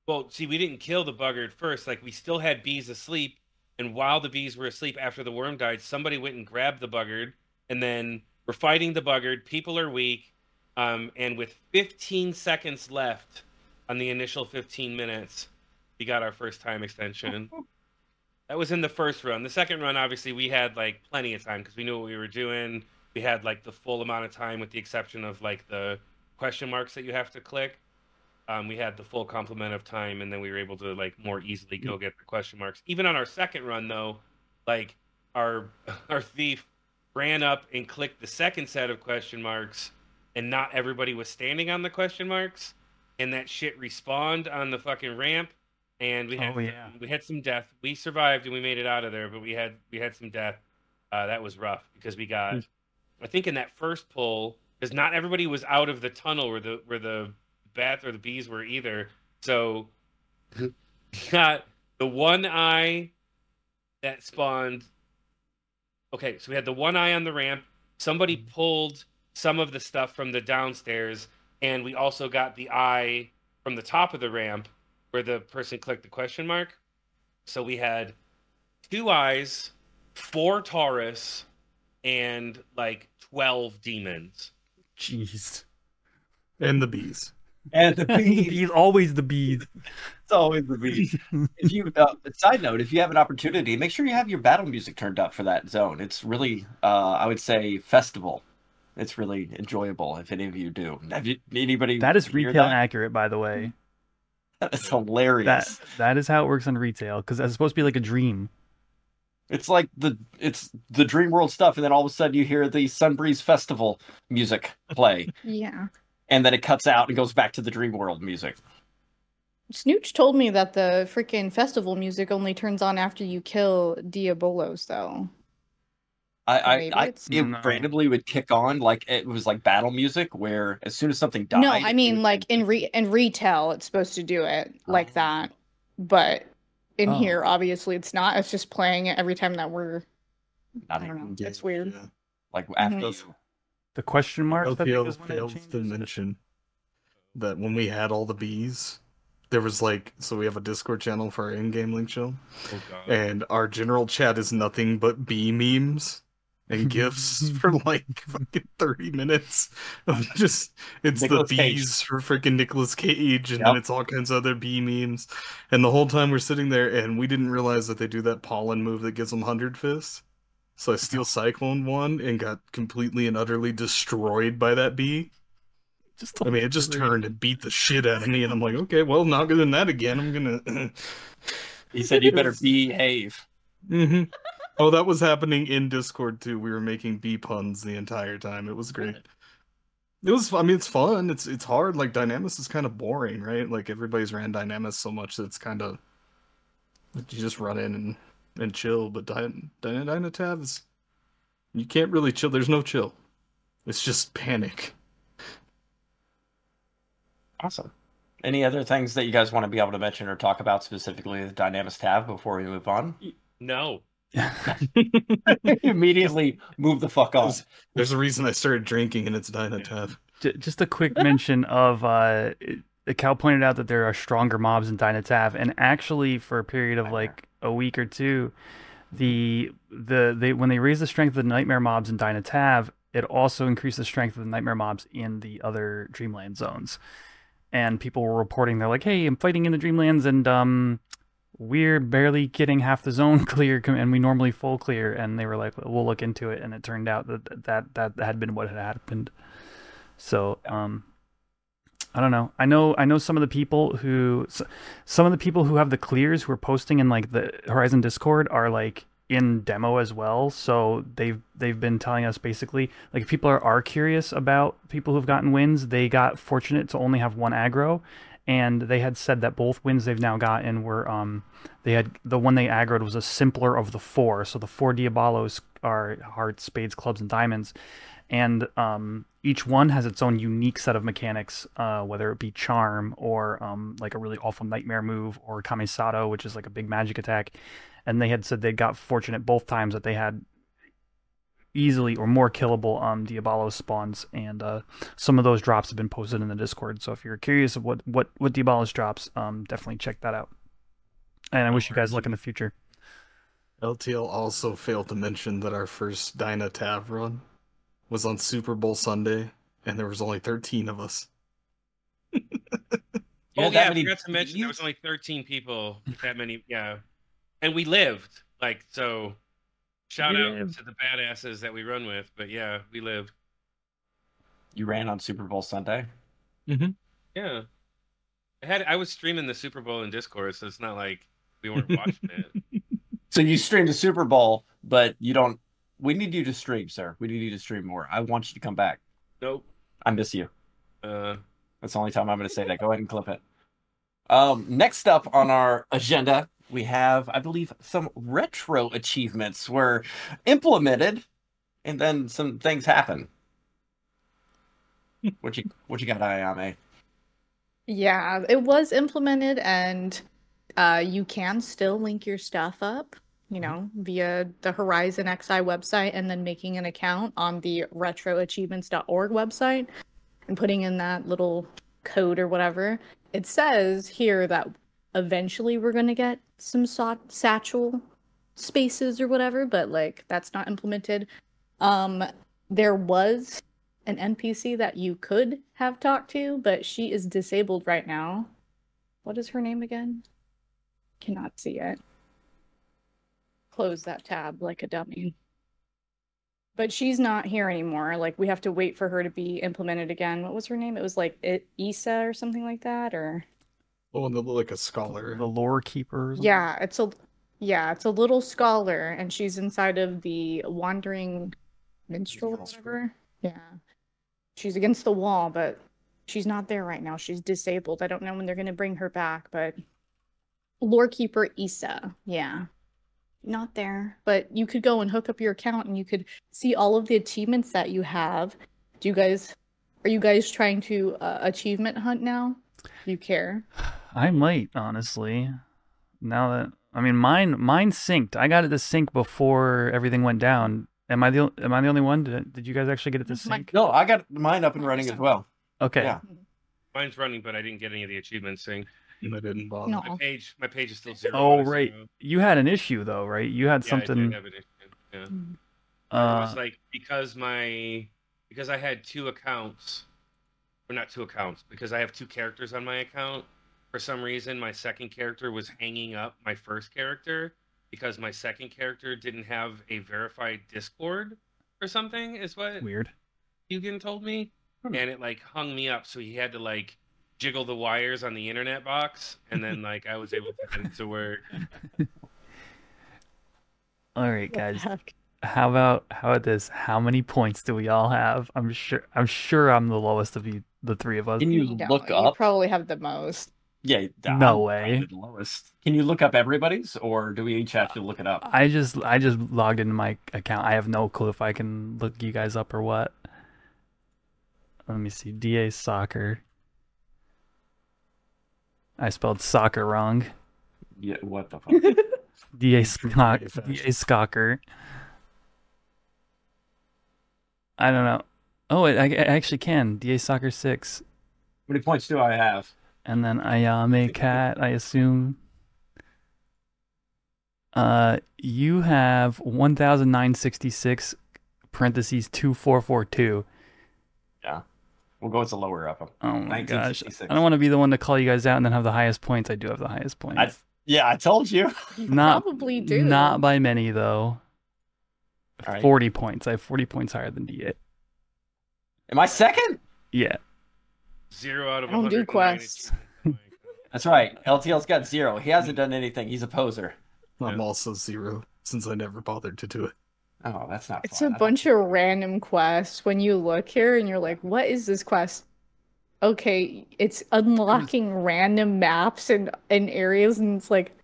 well, see, we didn't kill the bugard first. Like we still had bees asleep, and while the bees were asleep after the worm died, somebody went and grabbed the bugard, and then we're fighting the bugard. People are weak, um, and with 15 seconds left on the initial 15 minutes, we got our first time extension. <laughs> That was in the first run. The second run, obviously, we had like plenty of time because we knew what we were doing. We had like the full amount of time, with the exception of like the question marks that you have to click. Um, we had the full complement of time, and then we were able to like more easily go get the question marks. Even on our second run, though, like our <laughs> our thief ran up and clicked the second set of question marks, and not everybody was standing on the question marks, and that shit respawned on the fucking ramp, and we had Oh, yeah. we had some death. We survived and we made it out of there, but we had we had some death. Uh, that was rough because we got, Hmm. I think in that first pull, because not everybody was out of the tunnel where the where the bats or the bees were either. So <laughs> got the one eye that spawned. Okay, so we had the one eye on the ramp. Somebody Hmm. pulled some of the stuff from the downstairs, and we also got the eye from the top of the ramp where the person clicked the question mark. So we had two eyes, four Taurus, and like 12 demons. Jeez. and the bees. And the <laughs> bees. He's always the bees. It's always the bees. if you, uh, side note, if you have an opportunity, make sure you have your battle music turned up for that zone. It's really, uh, I would say, festival. It's really enjoyable. If any of you do, have you anybody? That is hear retail that? accurate, by the way. That's hilarious. That that is how it works on retail because that's supposed to be like a dream. It's like the it's the Dream World stuff, and then all of a sudden you hear the Sunbreeze Festival music play, <laughs> Yeah. and then it cuts out and goes back to the Dream World music. Snooch told me that the freaking festival music only turns on after you kill Diabolos, though. I, I, I it No. randomly would kick on like it was like battle music where as soon as something died. No, I mean would- like in re in retail, it's supposed to do it like Oh. that, but in Oh. here, obviously, it's not. It's just playing it every time that we're. Not I don't know. Yeah, It's weird. yeah. like after Mhm. The question mark. I think, LTL is when fails to mention that when we had all the bees, there was like so we have a Discord channel for our in-game linkshell, Oh god. and our general chat is nothing but bee memes and gifts <laughs> for like fucking thirty minutes of just it's Nicolas the Cage. bees for freaking Nicolas Cage, and Yep. then it's all kinds of other bee memes, and the whole time we're sitting there and we didn't realize that they do that pollen move that gives them hundred fists. So I steal Cyclone one and got completely and utterly destroyed by that bee. Just I mean, it just turned and beat the shit out of me, and I'm like, okay, well, not good doing that again. I'm gonna. He said you better <laughs> behave. hmm Oh, that was happening in Discord too. We were making bee puns the entire time. It was great. It was. I mean, it's fun. It's it's hard. Like Dynamis is kind of boring, right? Like everybody's ran Dynamis so much that it's kind of you just run in and and chill. But Dy- Dy- Dynatav is you can't really chill. There's no chill. It's just panic. Awesome. Any other things that you guys want to be able to mention or talk about specifically the Dynamis tab before we move on? No. <laughs> Immediately move the fuck off. There's a reason I started drinking, and it's Dynatav. J- just a quick mention of uh the cow pointed out that there are stronger mobs in Dynatav, and actually for a period of like a week or two, the the they when they raised the strength of the nightmare mobs in Dynatav, it also increased the strength of the nightmare mobs in the other Dreamland zones. And people were reporting they're like, "Hey, I'm fighting in the Dreamlands, and um, we're barely getting half the zone <laughs> clear, and we normally full clear." And they were like, "We'll look into it," and it turned out that that that had been what had happened. So, um, I don't know. I know. I know some of the people who, some of the people who have the clears who are posting in like the Horizon Discord are like in demo as well. So they've they've been telling us basically like if people are are curious about people who've gotten wins. They got fortunate to only have one aggro, and they had said that both wins they've now gotten were um they had the one they aggroed was a simpler of the four. So the four Diabolos are hearts, spades, clubs, and diamonds and um, each one has its own unique set of mechanics, uh, whether it be charm or um, like a really awful nightmare move or Camisado, which is like a big magic attack. And they had said they got fortunate both times that they had easily or more killable um, Diabolos spawns, and uh, some of those drops have been posted in the Discord. So if you're curious of what what what Diabolos drops, um, definitely check that out. And I wish you guys luck in the future. LTL also failed to mention that our first Dyna Tav run was on Super Bowl Sunday, and there was only 13 of us. <laughs> Oh had yeah, I many forgot to mention there was only 13 people. That many, yeah. And we lived like so. Shout We out lived. to the badasses that we run with, but yeah, we live. You ran on Super Bowl Sunday. Yeah, I had I was streaming the Super Bowl in Discord, so it's not like we weren't watching it. <laughs> So you streamed the Super Bowl, but you don't. We need you to stream, sir. We need you to stream more. I want you to come back. Nope. I miss you. Uh, That's the only time I'm going to say that. Go ahead and clip it. Um, next up on our agenda, we have, I believe, some retro achievements were implemented, and then some things happen. <laughs> what you what you got, Ayame? Yeah, it was implemented, and uh, you can still link your stuff up, you know, via the Horizon XI website and then making an account on the retroachievements.org website and putting in that little code or whatever. It says here that eventually we're going to get some sa- satchel spaces or whatever, but like that's not implemented. Um, there was an NPC that you could have talked to, but she is disabled right now. What is her name again? Cannot see it. Close that tab like a dummy. But she's not here anymore. Like we have to wait for her to be implemented again. What was her name? It was like I- Isa or something like that, or Oh, and they look like a scholar. The lore keepers. yeah, it's a yeah, it's a little scholar, and she's inside of the wandering minstrel or Minstrel. whatever. Yeah, she's against the wall, but she's not there right now. She's disabled. I don't know when they're gonna bring her back, but lore keeper Isa. yeah, not there, but you could go and hook up your account and you could see all of the achievements that you have. Do you guys are you guys trying to uh, achievement hunt now? Do you care? <sighs> I might honestly. Now that I mean, mine mine synced. I got it to sync before everything went down. Am I the am I the only one? Did, did you guys actually get it to sync? No, I got mine up and running as well. Okay. Yeah. Mine's running, but I didn't get any of the achievements thing. And I didn't bother. No. My page, my page is still zero. Oh right. zero. You had an issue though, right? You had Yeah, I did something. have an issue, Yeah. Mm. it Uh, was like because my because I had two accounts, or not two accounts, because I have two characters on my account. For some reason, my second character was hanging up my first character because my second character didn't have a verified Discord or something. Is what weird. Hugan told me, Hmm. and it like hung me up. So he had to like jiggle the wires on the internet box, and then like I was able to get it to work. <laughs> All right, guys. How about how about this? How many points do we all have? I'm sure I'm sure I'm the lowest of you, the three of us. Can you don't. look You up? probably have the most. Yeah. I'm No way. the lowest. Can you look up everybody's, or do we each have to look it up? I just I just logged into my account. I have no clue if I can look you guys up or what. Let me see. DA soccer. I spelled soccer wrong. Yeah. What the fuck? DA True DA fashion. Scocker. I don't know. Oh, it, I, I actually can. DA Soccer 6. How many points do I have? And then Ayame Cat, I assume. Uh, you have 1,966 parentheses 2442. We'll go with the lower up. Oh my gosh. I don't want to be the one to call you guys out and then have the highest points. I do have the highest points. I, yeah, I told you. You <laughs> Not- probably do. Not by many, though. All right. 40 points. I have 40 points higher than DA. Am I second? Yeah. Zero out of I don't do quests. achievements <laughs> on my account. That's right. LTL's got zero. He hasn't done anything. He's a poser. I'm Yeah. also zero since I never bothered to do it. Oh, that's not. It's fun. a bunch of random quests when you look here and you're like, what is this quest? Okay, it's unlocking random maps and, and areas, and it's like,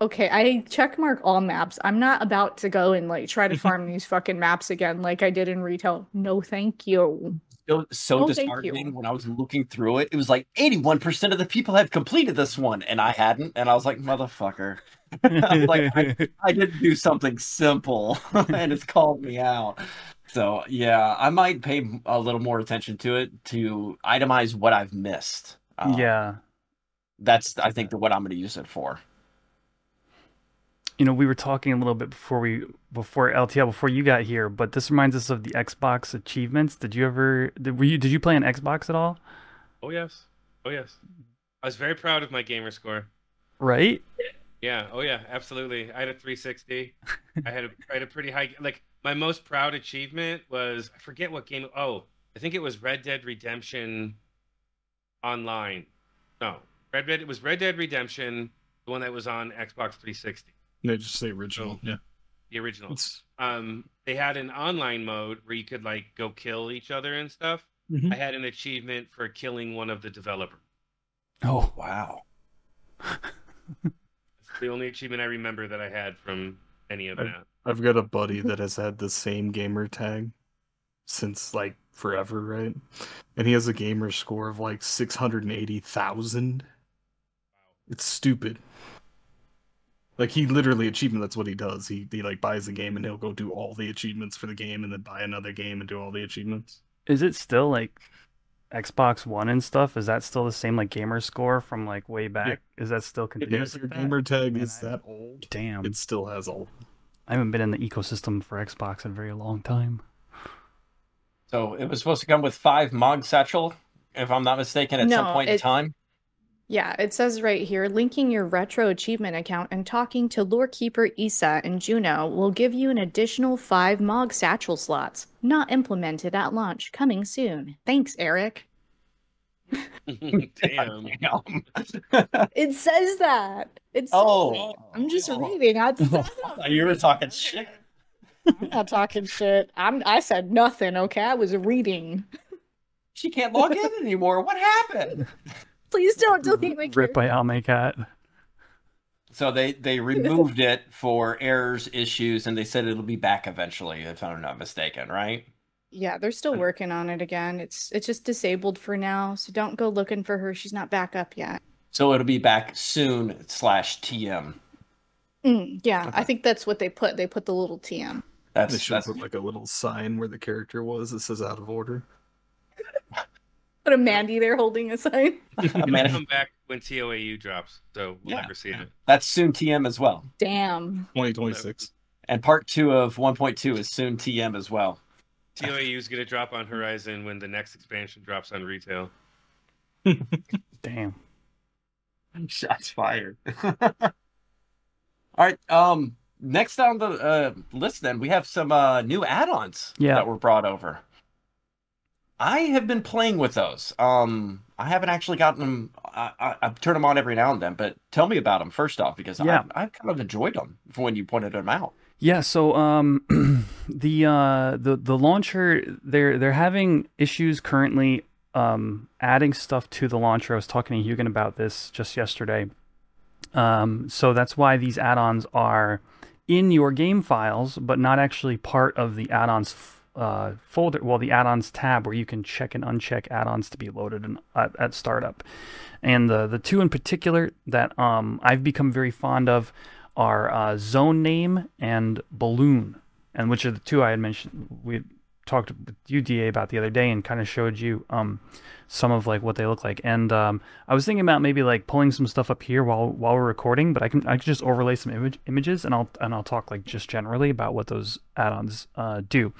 okay, I check mark all maps. I'm not about to go and like try to mm-hmm. farm these fucking maps again like I did in retail. No, thank you. so, so disheartening when I was looking through it. It was like 81% of the people had completed this one, and I hadn't. And I was like, motherfucker. I was like, I, <laughs> I didn't do something simple, <laughs> and it's called me out. So, yeah, I might pay a little more attention to it to itemize what I've missed. Uh, yeah. That's, I think, what I'm going to use it for. you know, we were talking a little bit before we before LTL before you got here, but this reminds us of the Xbox achievements. Did you ever did, were you did you play an Xbox at all? Oh yes. Oh yes. I was very proud of my gamer score. Right? Yeah. Oh yeah. Absolutely. I had a 360. <laughs> I had a I had a pretty high like my most proud achievement was I forget what game. Oh, I think it was Red Dead Redemption Online. No, Red Dead. It was Red Dead Redemption, the one that was on Xbox 360, No, just say original. Yeah. the original. It's, Um, they had an online mode where you could like go kill each other and stuff. Mhm. I had an achievement for killing one of the developers. Oh, Wow. <laughs> It's the only achievement I remember that I had from any of I- that. I've got a buddy that has had the same gamer tag since like forever, right? And he has a gamer score of like 680,000. Wow. It's stupid. Like he literally achievement that's what he does. He he like buys a game and he'll go do all the achievements for the game and then buy another game and do all the achievements. is it still like Xbox One and stuff? Is that still the same like gamer score from like way back? Is that still If continuous? your like that? gamer tag Man, is I- that old, Damn, it still has all. I haven't been in the ecosystem for Xbox in a very long time. So it was supposed to come with five Mog Satchel, if I'm not mistaken, at some No, point in time. Yeah, it says right here linking your retro achievement account and talking to Lorekeeper Isa and Jeuno will give you an additional five Mog Satchel slots. Not implemented at launch. Coming soon. Thanks, Eric. <laughs> Damn. Damn. <laughs> It says that. It's Oh. I'm just Oh. reading. I, <laughs> you were talking shit. I'm not talking shit. I'm I said nothing, okay? I was reading. She can't log in anymore. What happened? Please don't delete my Ripped by Alme Cat. So they they removed it for errors, issues, and they said it'll be back eventually, if I'm not mistaken, right? Yeah, they're still working on it again. It's it's just disabled for now, so don't go looking for her. She's not back up yet. So it'll be back soon slash TM. Mm, yeah, Okay. I think that's what they put. They put the little TM. That's They should that's put like a little sign where the character was that says out of order. <laughs> Put a Mandy there holding a sign. <laughs> It'll man, come back when TOAU drops, so we'll Yeah. never see it. that's soon TM as well. Damn. 2026. And part two of 1.2 is soon TM as well. TOAU is going to drop on Horizon when the next expansion drops on retail. <laughs> Damn. Shots fired. <laughs> All right. Um. Next on the uh, list, then we have some uh, new add-ons Yeah. that were brought over. I have been playing with those. Um, I haven't actually gotten them. I, I, I turn them on every now and then, but tell me about them first off, because Yeah. I, I kind of enjoyed them from when you pointed them out. Yeah, so um, <clears throat> the uh, the the launcher they're they're having issues currently um, adding stuff to the launcher. I was talking to Hugan about this just yesterday. Um, so that's why these add-ons are in your game files, but not actually part of the add-ons uh, folder. Well, the add-ons tab where you can check and uncheck add-ons to be loaded in, at, at startup. And the the two in particular that um, I've become very fond of are uh, Zone Name and Balloon, and which are the two I had mentioned. We talked with UDA about the other day, and kind of showed you um, some of like what they look like. And um, I was thinking about maybe like pulling some stuff up here while while we're recording, but I can I can just overlay some image, images, and I'll and I'll talk like just generally about what those add-ons uh, do.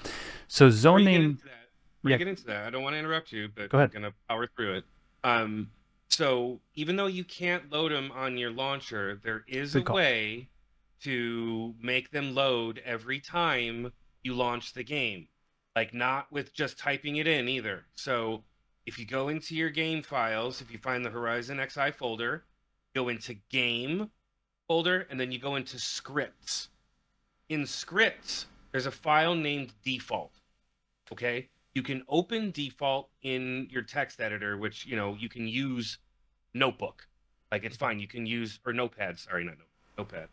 So Zone Name, into that, before Yeah. get into that, I don't want to interrupt you, but Go ahead. I'm gonna power through it. Um, so even though you can't load them on your launcher, there is Good a call. way to make them load every time you launch the game. Like not with just typing it in either. So if you go into your game files, if you find the Horizon XI folder, go into game folder, and then you go into scripts. In scripts, there's a file named default. Okay? You can open default in your text editor, which you know you can use notebook. Like it's fine. You can use or notepad, sorry, not notepad.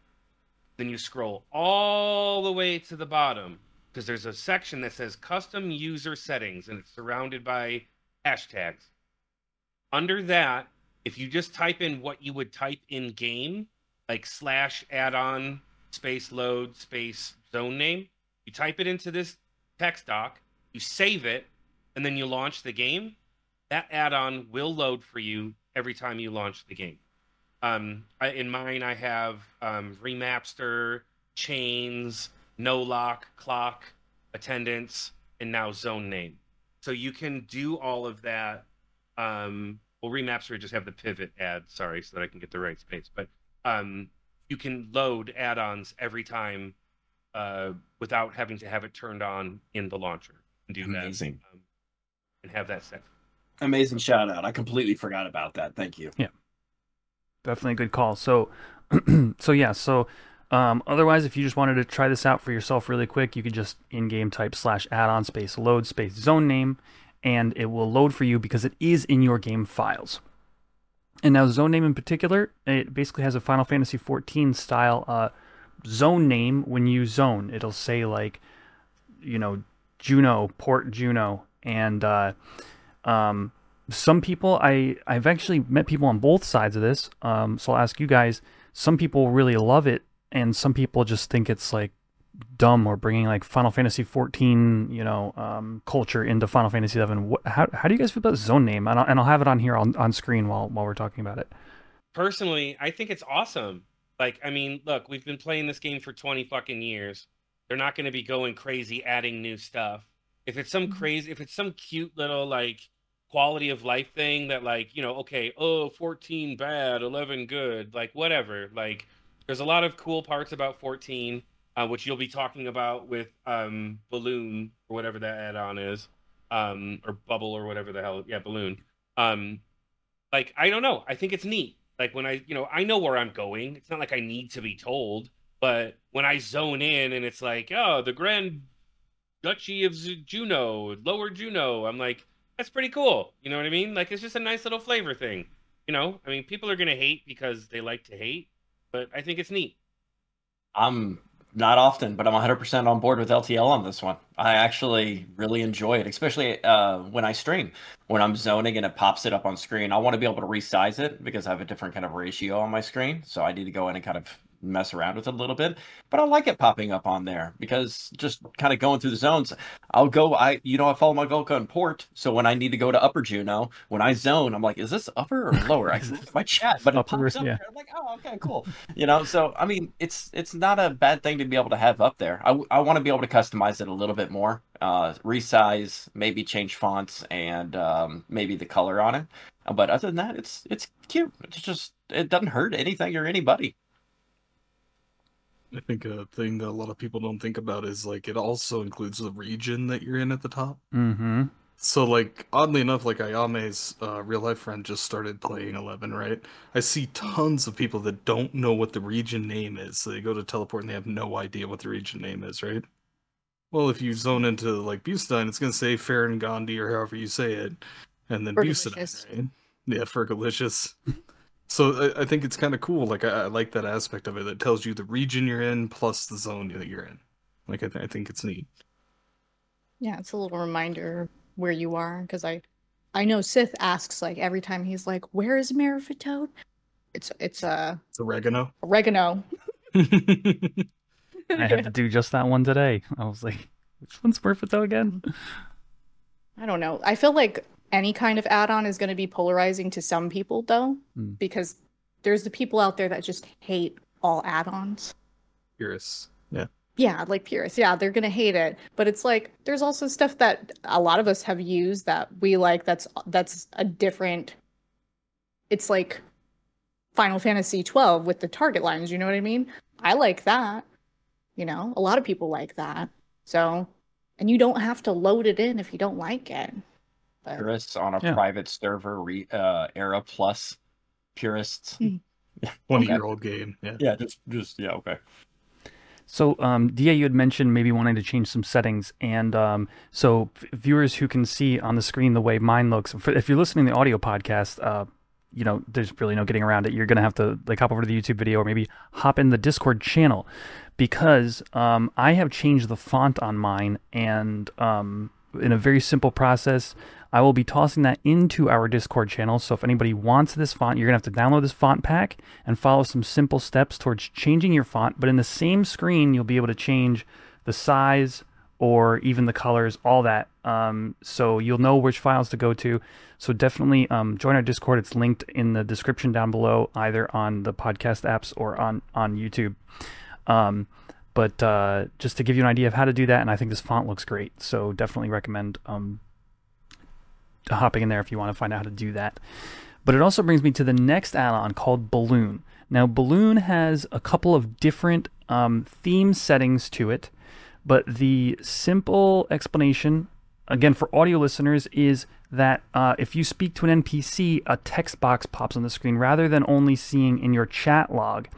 Then you scroll all the way to the bottom because there's a section that says custom user settings and it's surrounded by hashtags. Under that, if you just type in what you would type in game, like slash add-on space load space zone name, you type it into this text doc, you save it, and then you launch the game, that add-on will load for you every time you launch the game. Um, I, in mine, I have um, Remapster, Chains, No Lock, Clock, Attendance, and now Zone Name. So you can do all of that. Um, well, Remapster would just have the pivot add, sorry, so that I can get the right space. But um, you can load add-ons every time uh, without having to have it turned on in the launcher and do Amazing. that um, and have that set. Amazing shout out. I completely forgot about that. Thank you. Yeah. Definitely a good call. So, <clears throat> so yeah. So, um, otherwise, if you just wanted to try this out for yourself really quick, you could just in-game type slash add-on space load space zone name, and it will load for you because it is in your game files. And now zone name in particular, it basically has a Final Fantasy XIV style uh, zone name when you zone. It'll say like, you know, Jeuno, Port Jeuno, and uh, um, some people I I've actually met people on both sides of this. Um, so I'll ask you guys. Some people really love it, and some people just think it's like dumb or bringing like Final Fantasy 14, you know, um, culture into Final Fantasy 11. What, how how do you guys feel about zone name? And I'll, and I'll have it on here on, on screen while while we're talking about it. personally, I think it's awesome. Like, I mean, look, we've been playing this game for 20 fucking years. They're not going to be going crazy adding new stuff. If it's some crazy, if it's some cute little like quality of life thing that like, you know, okay, oh, 14 bad, 11 good, like whatever. Like there's a lot of cool parts about 14 uh, which you'll be talking about with um balloon or whatever that add-on is. Um or bubble or whatever the hell. Yeah, balloon. Um like I don't know. I think it's neat. Like when I, you know, I know where I'm going. It's not like I need to be told, but when I zone in and it's like, oh, the Grand Duchy of Jeuno, Lower Jeuno, I'm like, that's pretty cool. You know what I mean? Like it's just a nice little flavor thing. You know, I mean, people are gonna hate because they like to hate, but I think it's neat. I'm not often, but I'm 100% on board with LTL on this one. I actually really enjoy it, especially uh, when I stream. When I'm zoning and it pops it up on screen, I want to be able to resize it because I have a different kind of ratio on my screen. So I need to go in and kind of mess around with it a little bit. But I like it popping up on there because just kind of going through the zones. I'll go. I you know I follow my Vulkan port, so when I need to go to Upper Jeuno, when I zone, I'm like, is this upper or lower? I my chat, but it Upper, pops up yeah. there. I'm like, oh, okay, cool. You know, so I mean, it's it's not a bad thing to be able to have up there. I I want to be able to customize it a little bit more, uh, resize, maybe change fonts and um, maybe the color on it. But other than that, it's it's cute. It's just it doesn't hurt anything or anybody. I think a thing that a lot of people don't think about is like it also includes the region that you're in at the top. Mm-hmm. So like oddly enough, like Ayame's uh, real life friend just started playing Eleven, right? I see tons of people that don't know what the region name is. So they go to teleport and they have no idea what the region name is, right? Well, if you zone into like Beaucedine, it's gonna say Fauregandi or however you say it, and then Fergalicious. Beaucedine, right? Yeah, Fergalicious. <laughs> so I, I think it's kind of cool. Like I, I like that aspect of it that tells you the region you're in plus the zone that you're in. Like I, th- I think it's neat. Yeah, it's a little reminder where you are because I, I know Sith asks like every time he's like, "Where is Meriphataud?" It's it's uh It's oregano. oregano. I had to do just that one today. I was like, which one's Murphy again? I don't know. I feel like any kind of add-on is going to be polarizing to some people though, Hmm. because there's the people out there that just hate all add-ons. Purists. Yeah. Yeah, like purists. Yeah, they're gonna hate it. But it's like there's also stuff that a lot of us have used that we like. That's that's a different. It's like Final Fantasy 12 with the target lines. You know what I mean? I like that. You know, a lot of people like that. So, and you don't have to load it in if you don't like it. But Purists on a Yeah. private server, re, uh, era plus purists. Mm. Twenty Okay. year old game. Yeah. Yeah, just just yeah, okay. So, um, Da, you had mentioned maybe wanting to change some settings, and um, so v- viewers who can see on the screen the way mine looks. For, if you're listening to the audio podcast, uh, you know, there's really no getting around it. You're gonna have to like hop over to the YouTube video or maybe hop in the Discord channel because um, I have changed the font on mine, and um, in a very simple process. I will be tossing that into our Discord channel. So if anybody wants this font, you're going to have to download this font pack and follow some simple steps towards changing your font. But in the same screen, you'll be able to change the size or even the colors, all that. Um, so you'll know which files to go to. So definitely um, join our Discord. It's linked in the description down below, either on the podcast apps or on on YouTube. Um, but uh, just to give you an idea of how to do that, and I think this font looks great. So definitely recommend um, hopping in there if you want to find out how to do that. But it also brings me to the next add-on called Balloon. Now, Balloon has a couple of different um, theme settings to it, but the simple explanation, again for audio listeners, is that uh, if you speak to an NPC, a text box pops on the screen rather than only seeing in your chat log.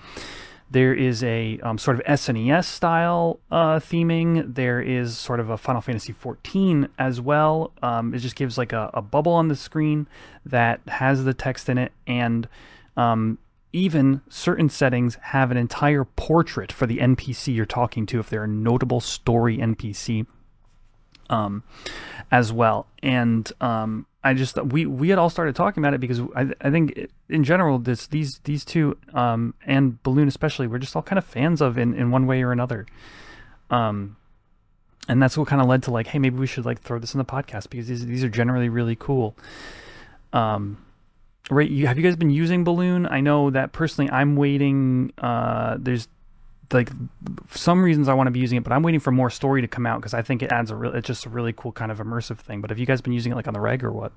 There is a um, sort of SNES style uh, theming. There is sort of a Final Fantasy XIV as well. Um, it just gives like a, a bubble on the screen that has the text in it, and um, even certain settings have an entire portrait for the NPC you're talking to if they're a notable story NPC um, as well. And um, I just we we had all started talking about it because I I think in general this these these two um, and Balloon especially we're just all kind of fans of in in one way or another. Um, and that's what kind of led to like, hey, maybe we should like throw this in the podcast because these these are generally really cool. Um, right? You have you guys been using Balloon? I know that personally, I'm waiting. Uh, there's like some reasons I want to be using it, but I'm waiting for more story to come out because I think it adds a real. It's just a really cool kind of immersive thing. But have you guys been using it like on the reg or what?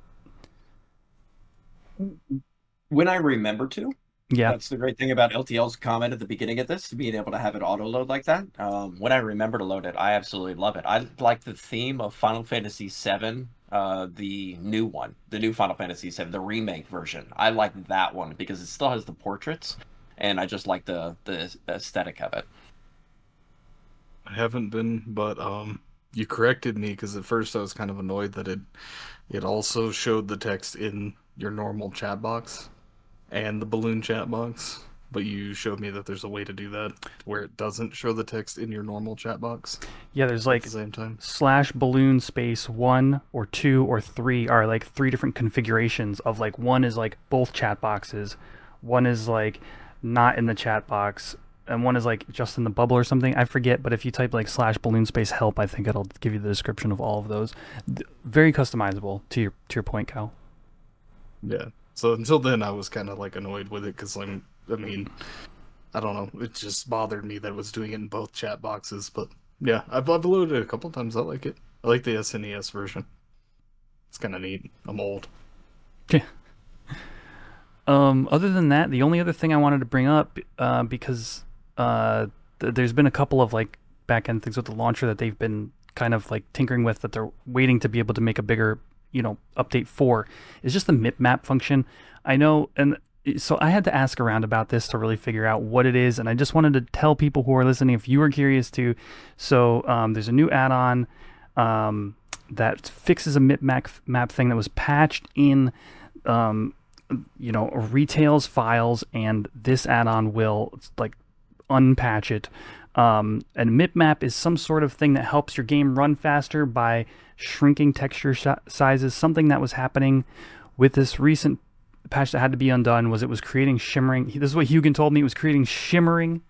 When I remember to, Yeah. That's the great thing about LTL's comment at the beginning of this, being able to have it auto load like that. Um, when I remember to load it, I absolutely love it. I like the theme of Final Fantasy VII, uh, the new one, the new Final Fantasy VII, the remake version. I like that one because it still has the portraits, and I just like the the aesthetic of it. I haven't been, but um, you corrected me because at first I was kind of annoyed that it it also showed the text in your normal chat box and the balloon chat box. but you showed me that there's a way to do that where it doesn't show the text in your normal chat box Yeah, there's at like the same time. slash balloon space one or two or three are like three different configurations of like one is like both chat boxes, one is like not in the chat box, and one is like just in the bubble or something. I forget, but if you type like slash balloon space help, I think it'll give you the description of all of those. D- very customizable to your to your point, Cal. Yeah. So until then, I was kind of like annoyed with it because I'm. I mean, I don't know. It just bothered me that it was doing it in both chat boxes. But yeah, I've, I've loaded it a couple times. I like it. I like the SNES version. It's kind of neat. I'm old. Um, other than that, the only other thing I wanted to bring up, uh, because uh, th- there's been a couple of like back end things with the launcher that they've been kind of like tinkering with that they're waiting to be able to make a bigger, you know, update for, is just the mip map function. I know, and so I had to ask around about this to really figure out what it is, and I just wanted to tell people who are listening if you are curious too. So um, there's a new add-on um, that fixes a mip map map thing that was patched in. Um, you know retails files and this add-on will like unpatch it. Um, and mipmap is some sort of thing that helps your game run faster by shrinking texture sh- sizes. Something that was happening with this recent patch that had to be undone was it was creating shimmering. This is what Hugan told me it was creating shimmering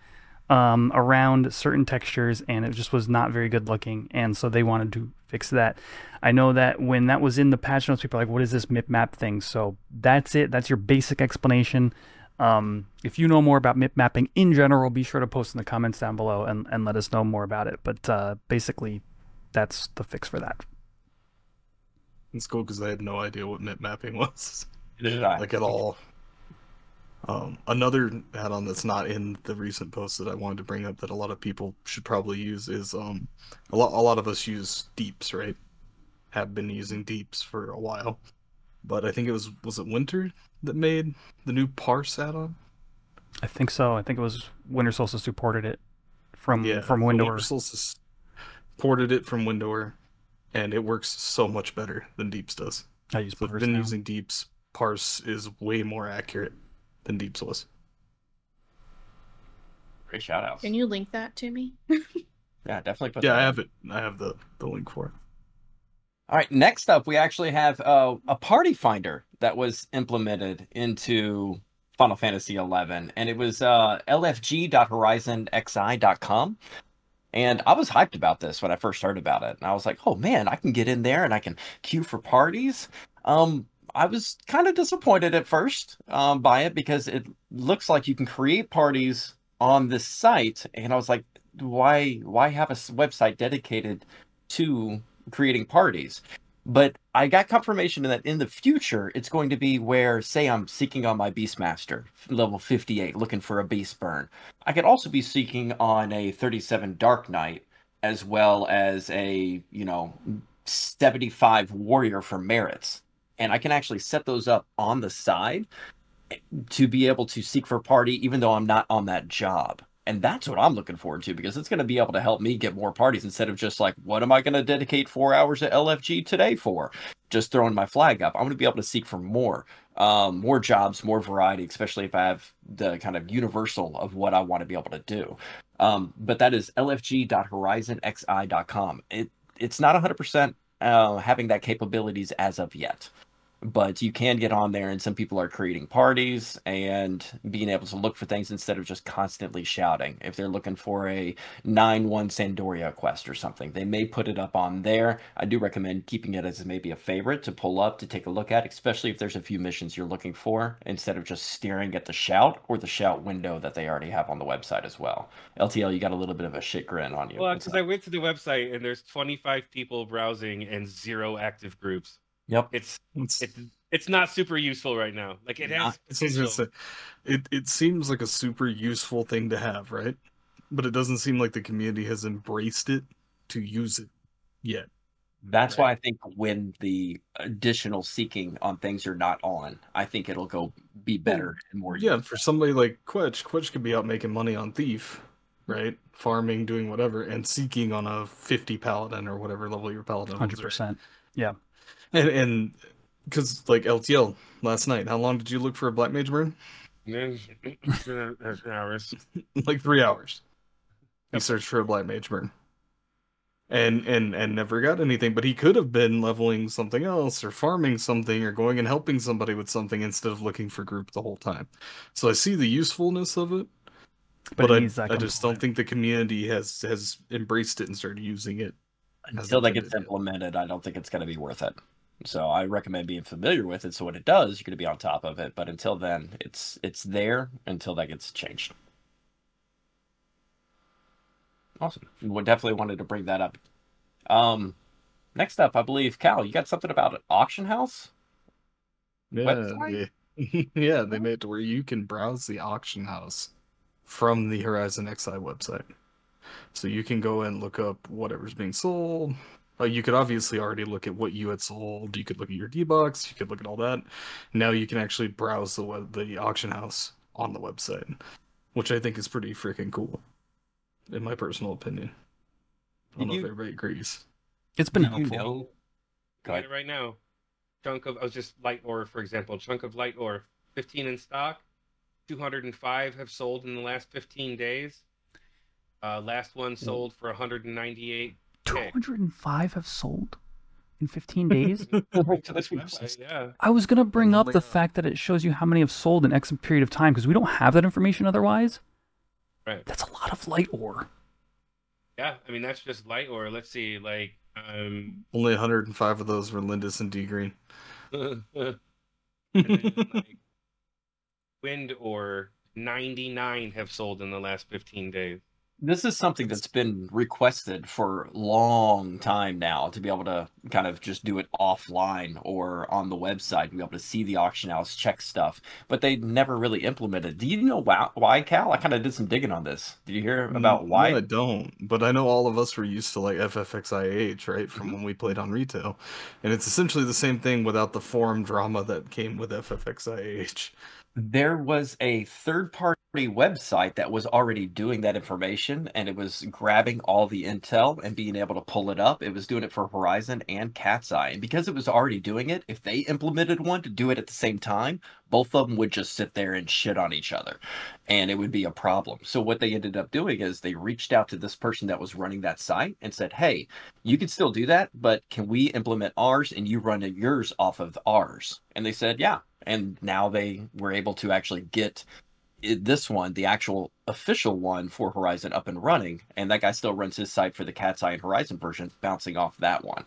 um, around certain textures and it just was not very good looking and so they wanted to fix that. I know that when that was in the patch notes people are like what is this mip map thing? So that's it. That's your basic explanation. Um, if you know more about mip mapping in general be sure to post in the comments down below and, and let us know more about it. But uh, basically that's the fix for that. It's cool because I had no idea what mip mapping <laughs> was, Did I? like at all. Um, another add-on that's not in the recent post that I wanted to bring up that a lot of people should probably use is um, a lot. A lot of us use Deeps, right? Have been using Deeps for a while, but I think it was was it Winter that made the new Parse add-on. i think so i think it was winter solstice who ported it from from the window Winter Solstice ported it from Windower, and it works so much better than Deeps does. i use So I've been now. using Deeps. Parse is way more accurate than Deeps was. Great shout outs. Can you link that to me? <laughs> Yeah, definitely put Yeah, that I have it. I have the the link for it. All right, next up, we actually have uh, a party finder that was implemented into Final Fantasy XI, and it was uh, lfg.horizonxi.com. And I was hyped about this when I first heard about it. And I was like, oh man, I can get in there and I can queue for parties. Um, I was kind of disappointed at first um, by it because it looks like you can create parties on this site. And I was like, why why have a website dedicated to creating parties. But I got confirmation that in the future, it's going to be where, say, I'm seeking on my Beastmaster, level 58, looking for a Beast Burn. I could also be seeking on a 37 Dark Knight, as well as a, you know, 75 Warrior for merits. And I can actually set those up on the side to be able to seek for party, even though I'm not on that job. And that's what I'm looking forward to because it's going to be able to help me get more parties instead of just like, what am I going to dedicate four hours at LFG today for? Just throwing my flag up. I'm going to be able to seek for more, um, more jobs, more variety, especially if I have the kind of universal of what I want to be able to do. Um, but that is lfg.horizonxi.com. It it's not 100% uh, having that capabilities as of yet but you can get on there and some people are creating parties and being able to look for things instead of just constantly shouting. If they're looking for a 9-1 San d'Oria quest or something they may put it up on there. I do recommend keeping it as maybe a favorite to pull up to take a look at especially if there's a few missions you're looking for instead of just staring at the shout or the shout window that they already have on the website as well. Ltl you got a little bit of a shit grin on you. Well, because I went to the website and there's 25 people browsing and zero active groups. Yep It's It's, it's it's not super useful right now. Like it has it's just gonna say, it it seems like a super useful thing to have, right? But it doesn't seem like the community has embraced it to use it yet. That's why I think when the additional seeking on things are not on, I think it'll go be better and more. Yeah, useful. for somebody like Kwech, Kwech could be out making money on Thief, right? Farming, doing whatever, and seeking on a 50 paladin or whatever level your paladin was, right? 100%. And and because like LTL last night, how long did you look for a black mage burn? hours. <laughs> like three hours. He searched for a black mage burn. And and and never got anything, but he could have been leveling something else or farming something or going and helping somebody with something instead of looking for group the whole time. So I see the usefulness of it, but, it I, needs that I just don't think the community has has embraced it and started using it. Until that intended gets yet. implemented, I don't think it's going to be worth it. So I recommend being familiar with it. So when it does, you're going to be on top of it. But until then, it's it's there until that gets changed. Awesome. We definitely wanted to bring that up. Um, next up, I believe Cal, you got something about an auction house. Yeah, website? yeah, <laughs> yeah, they made it to where you can browse the auction house from the Horizon XI website. So you can go and look up whatever's being sold. Uh, you could obviously already look at what you had sold. You could look at your D-Box. You could look at all that. Now you can actually browse the web, the auction house on the website, which I think is pretty freaking cool, in my personal opinion. I don't Did know if everybody agrees. It's been Do you helpful. know? Go ahead. right now. Chunk of I was just light ore, for example. Chunk of light ore, 15 in stock. 205 have sold in the last 15 days. Uh, last one sold for 198. Two hundred and five have sold in fifteen days. to this website. Yeah. I was gonna bring up Only the fact that it shows you how many have sold in X period of time because we don't have that information otherwise. Right. That's a lot of light ore. Yeah. I mean, that's just light ore. Let's see. Like, um, Only 105 of those were Lindis and D Green. <laughs> and then, like, wind ore, 99 have sold in the last 15 days. This is something that's been requested for a long time now to be able to kind of just do it offline or on the website, be able to see the auction house, check stuff, but they never really implemented. Do you know why, why Cal? I kind of did some digging on this. Did you hear about Mm, why? No, I don't. But I know all of us were used to like FFXIAH, right, from Mm-hmm. when we played on retail, and it's essentially the same thing without the forum drama that came with FFXIAH. There was a third party website that was already doing that information and it was grabbing all the intel and being able to pull it up. It was doing it for Horizon and Cat's Eye. And because it was already doing it, if they implemented one to do it at the same time, both of them would just sit there and shit on each other and it would be a problem. So what they ended up doing is they reached out to this person that was running that site and said, "Hey, you can still do that, but can we implement ours and you run yours off of ours?" And they said, "Yeah." And now they were able to actually get this one, the actual official one for Horizon up and running, and that guy still runs his site for the Cat's Eye and Horizon version, bouncing off that one.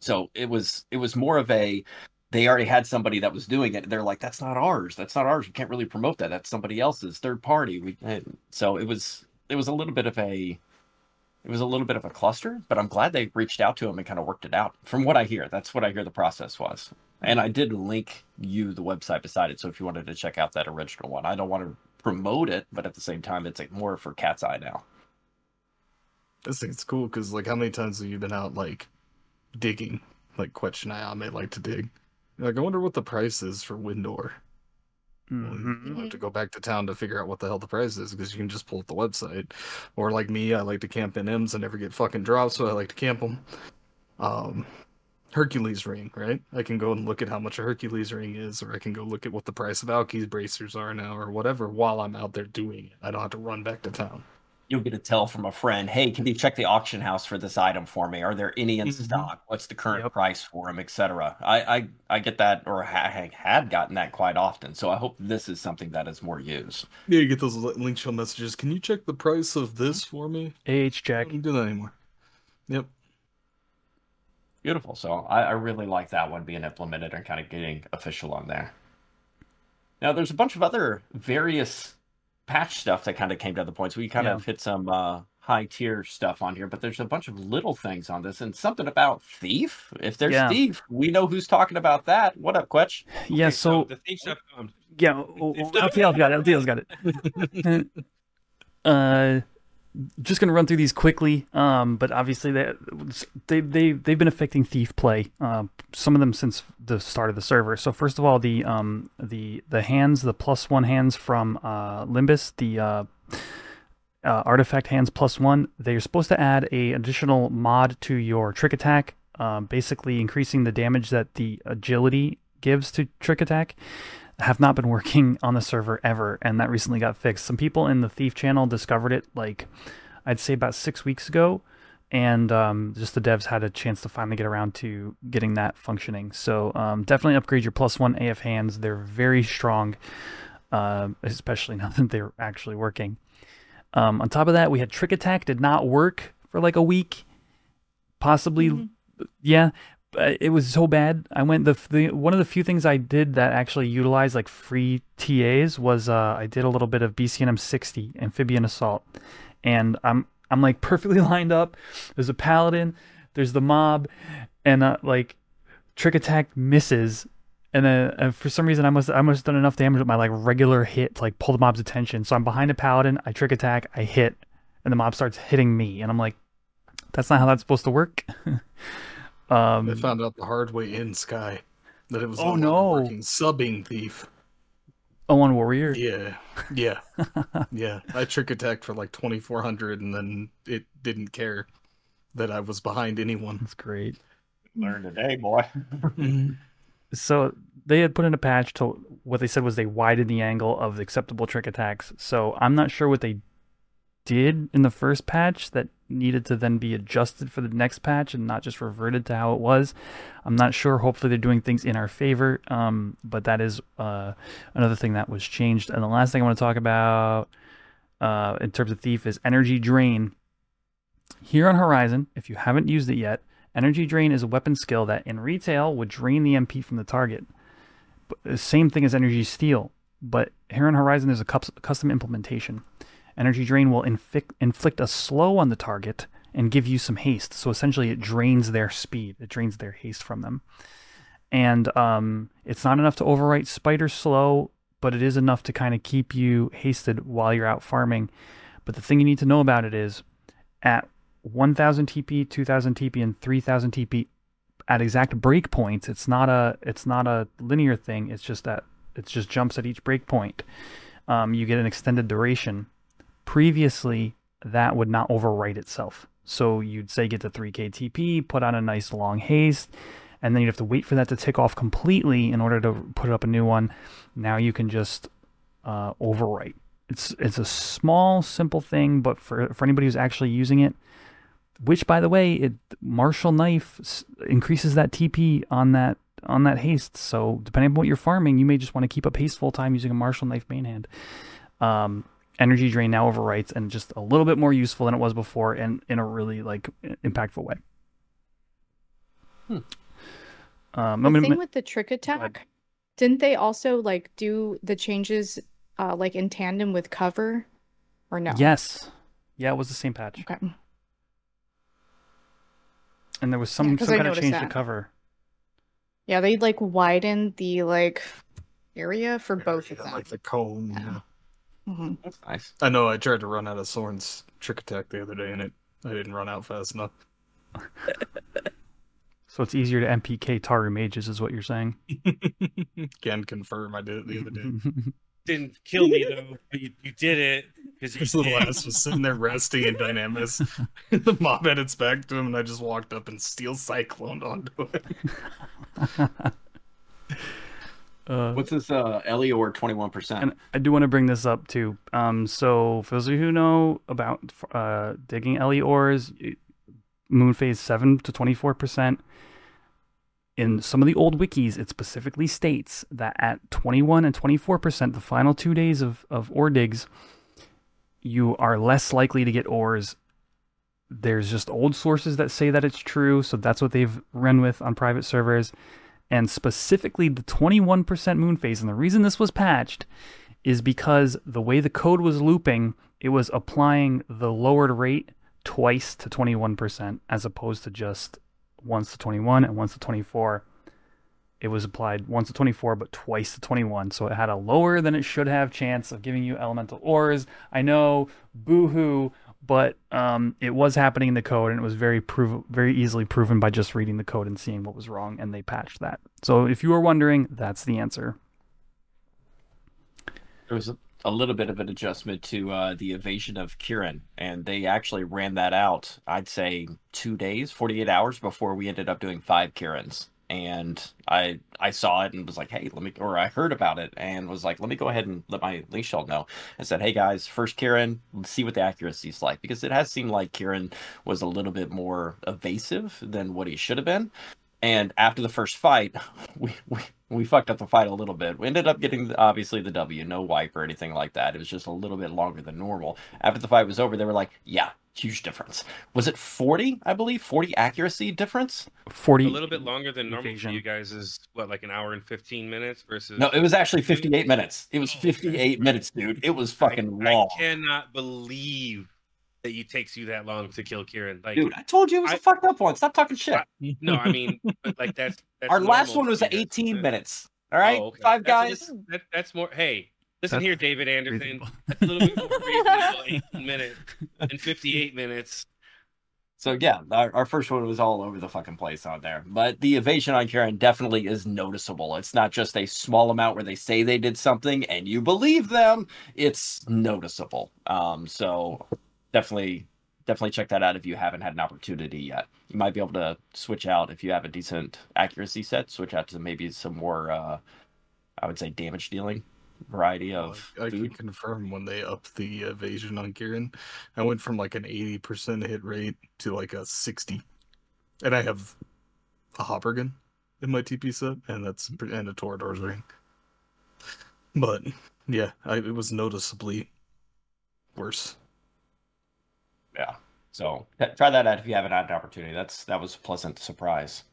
So it was it was more of a they already had somebody that was doing it. They're like, that's not ours. That's not ours. We can't really promote that. That's somebody else's third party. We so it was it was a little bit of a it was a little bit of a cluster, but I'm glad they reached out to him and kind of worked it out. From what I hear, that's what I hear the process was. And I did link you the website beside it, so if you wanted to check out that original one, I don't want to promote it, but at the same time, it's like more for Cat's Eye now. I think it's cool because like how many times have you been out like digging, like Kwech and I may like to dig. You're like I wonder what the price is for wind ore. Well, Mhm. Don't have to go back to town to figure out what the hell the price is because you can just pull up the website. Or like me, I like to camp in M's and never get fucking drops, so I like to camp them. Um, Hercules ring, right? I can go and look at how much a Hercules ring is, or I can go look at what the price of Alki's bracers are now, or whatever, while I'm out there doing it. I don't have to run back to town. You'll get a tell from a friend, hey, can you check the auction house for this item for me? Are there any in Mhm. stock? What's the current Yep. price for them, etc. I, I I get that, or ha- had gotten that quite often. So I hope this is something that is more used. Yeah, you get those linkshell messages. Can you check the price of this for me? AH I check. don't do that anymore. Yep. Beautiful. So I, I really like that one being implemented and kind of getting official on there. Now there's a bunch of other various patch stuff that kind of came to the points. We kind Yeah. of hit some uh, high tier stuff on here, but there's a bunch of little things on this and something about thief. If there's Yeah. thief, we know who's talking about that. What up, Kwech? Yeah. Okay, So the thief stuff. Um, yeah, oh, oh, LTL's got it. LTL's got it. <laughs> uh, just gonna run through these quickly. Um, but obviously they they they they've been affecting thief play. Uh, some of them since the start of the server. So first of all, the um the the hands, the plus one hands from uh Limbus, the uh. Uh, artifact hands plus one. They're supposed to add a additional mod to your trick attack, um, basically increasing the damage that the agility gives to trick attack. Have not been working on the server ever, and that recently got fixed. Some people in the Thief channel discovered it like I'd say about six weeks ago, and um, just the devs had a chance to finally get around to getting that functioning. So um, definitely upgrade your plus one AF hands. They're very strong, uh, especially <laughs> now that they're actually working. Um, on top of that, we had Trick Attack did not work for like a week, possibly. Mhm. Yeah, it was so bad. I went the, the one of the few things I did that actually utilized like free TAs was uh, I did a little bit of BCNM 60 amphibian assault, and I'm I'm like <laughs> perfectly lined up. There's a paladin, there's the mob, and uh, like trick attack misses. And then for some reason I must I must have done enough damage with my like regular hit to like pull the mob's attention. So I'm behind a paladin, I trick attack, I hit, and the mob starts hitting me, and I'm like, that's not how that's supposed to work. <laughs> um, I found out the hard way in Sky that it was Oh, no no. working subbing thief. oh, on warrior. Yeah, yeah, <laughs> yeah. I trick attacked for like twenty four hundred, and then it didn't care that I was behind anyone. That's great. Learn today, boy. so they had put in a patch to what they said was they widened the angle of the acceptable trick attacks. So I'm not sure what they did in the first patch that needed to then be adjusted for the next patch and not just reverted to how it was. I'm not sure. Hopefully they're doing things in our favor. Um, but that is uh, another thing that was changed. And the last thing I want to talk about uh, in terms of Thief is energy drain. Here on Horizon, if you haven't used it yet, Energy Drain is a weapon skill that in retail would drain the MP from the target. But the same thing as Energy Steal, but here on Horizon there's a custom implementation. Energy Drain will inflict, inflict a slow on the target and give you some haste. So essentially, it drains their speed, it drains their haste from them. And um, it's not enough to overwrite Spider Slow, but it is enough to kind of keep you hasted while you're out farming. But the thing you need to know about it is at 1000 TP, 2000 TP, and 3000 TP at exact breakpoints. It's not a it's not a linear thing. It's just that it just jumps at each breakpoint. Um, you get an extended duration. Previously, that would not overwrite itself. So you'd say get to 3k TP, put on a nice long haste, and then you'd have to wait for that to tick off completely in order to put up a new one. Now you can just uh, overwrite. It's it's a small, simple thing, but for for anybody who's actually using it, which by the way, it martial knife increases that TP on that on that haste. So depending on what you're farming, you may just want to keep up haste full time using a martial knife main hand. Um, energy drain now overwrites and just a little bit more useful than it was before, and in a really like impactful way. Hmm. Um, The I mean, thing with the trick attack, didn't they also like do the changes uh like in tandem with cover, or no? yes, yeah, it was the same patch, Okay. and there was some 'cause some kind of noticed change to cover. Yeah, they like widened the like area for both of them. like the cone. Yeah. Yeah. Mhm. That's nice. I know. I tried to run out of Soren's trick attack the other day, and it I didn't run out fast enough. <laughs> So it's easier to MPK Taru mages, is what you're saying. <laughs> Can confirm I did it the other day. <laughs> Didn't kill me though, but you, you did it because you His little did. ass was sitting there resting in Dynamis. the mob had its back to him, and I just walked up and steel cycloned onto it. Uh, What's this uh Elior twenty one percent? And I do want to bring this up too. Um, so for those of you who know about uh, digging Ellie ores, moon phase seven to twenty four percent. In some of the old wikis, it specifically states that at twenty one and twenty four percent, the final two days of of ore digs, you are less likely to get ores. There's just old sources that say that it's true, so that's what they've run with on private servers. And specifically, the 21% moon phase. And the reason this was patched is because the way the code was looping, it was applying the lowered rate twice to 21% as opposed to just once to 21 and once to 24. It was applied once to 24, but twice to 21. So it had a lower than it should have chance of giving you elemental ores. I know, boo hoo, but um, it was happening in the code and it was very prov- very easily proven by just reading the code and seeing what was wrong, and they patched that. So if you were wondering, that's the answer. There was a, a little bit of an adjustment to uh, the evasion of Kirin, and they actually ran that out. I'd say two days, forty eight hours before we ended up doing five Kirins. And I I saw it and was like, hey, let me, or I heard about it and was like, let me go ahead and let my link shell know. I said, hey guys, first Kirin, see what the accuracy is like because it has seemed like Kirin was a little bit more evasive than what he should have been. And after the first fight, <laughs> we, we we fucked up the fight a little bit. We ended up getting obviously the W, no wipe or anything like that. It was just a little bit longer than normal. After the fight was over, they were like, "Yeah, huge difference." Was it forty? I believe forty accuracy difference. Forty. A little bit longer than normal for you guys is what, like an hour and fifteen minutes versus. No, it was actually fifty-eight minutes. It was oh, fifty-eight minutes, dude. It was fucking I, long, I cannot believe that it takes you that long to kill Kirin. Like, dude. I told you it was a I- fucked up one. Stop talking shit. no, I mean, like that's, <laughs> that's Our last one was at eighteen but- minutes. All right, Oh, okay. five That's guys. little- that, that's more. Hey, listen That's here, David Anderson. That's a little bit more <laughs> reasonable. 18 minutes and 58 minutes. So yeah, our, our first one was all over the fucking place on there. But the evasion on Kirin definitely is noticeable. It's not just a small amount where they say they did something and you believe them. It's noticeable. Um, so definitely, definitely check that out if you haven't had an opportunity yet. You might be able to switch out if you have a decent accuracy set. Switch out to maybe some more, uh, I would say, damage dealing variety of I, I can confirm when they upped the evasion on Kirin, I went from like an 80% hit rate to like a 60. And I have a Hoppergun in my TP set, and that's and a Toreador's ring. But yeah, I, it was noticeably worse. Yeah. So t- try that out if you haven't had an opportunity. That's that was a pleasant surprise.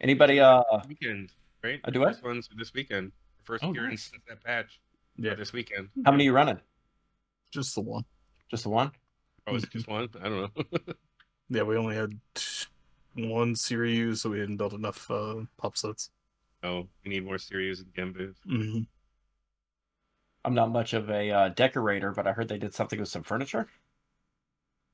Anybody? Uh, Weekend, right? I do what? First ones this weekend. First Oh, Kirin nice. since that patch. Yeah. Yeah. This weekend. how many are you running? Just the one. Just the one? Oh, is it just one? I don't know. <laughs> Yeah, we only had one Sirius, so we hadn't built enough uh, pop sets. oh, we need more Seiryus and Genbus. hmm I'm not much of a uh, decorator, but I heard they did something with some furniture.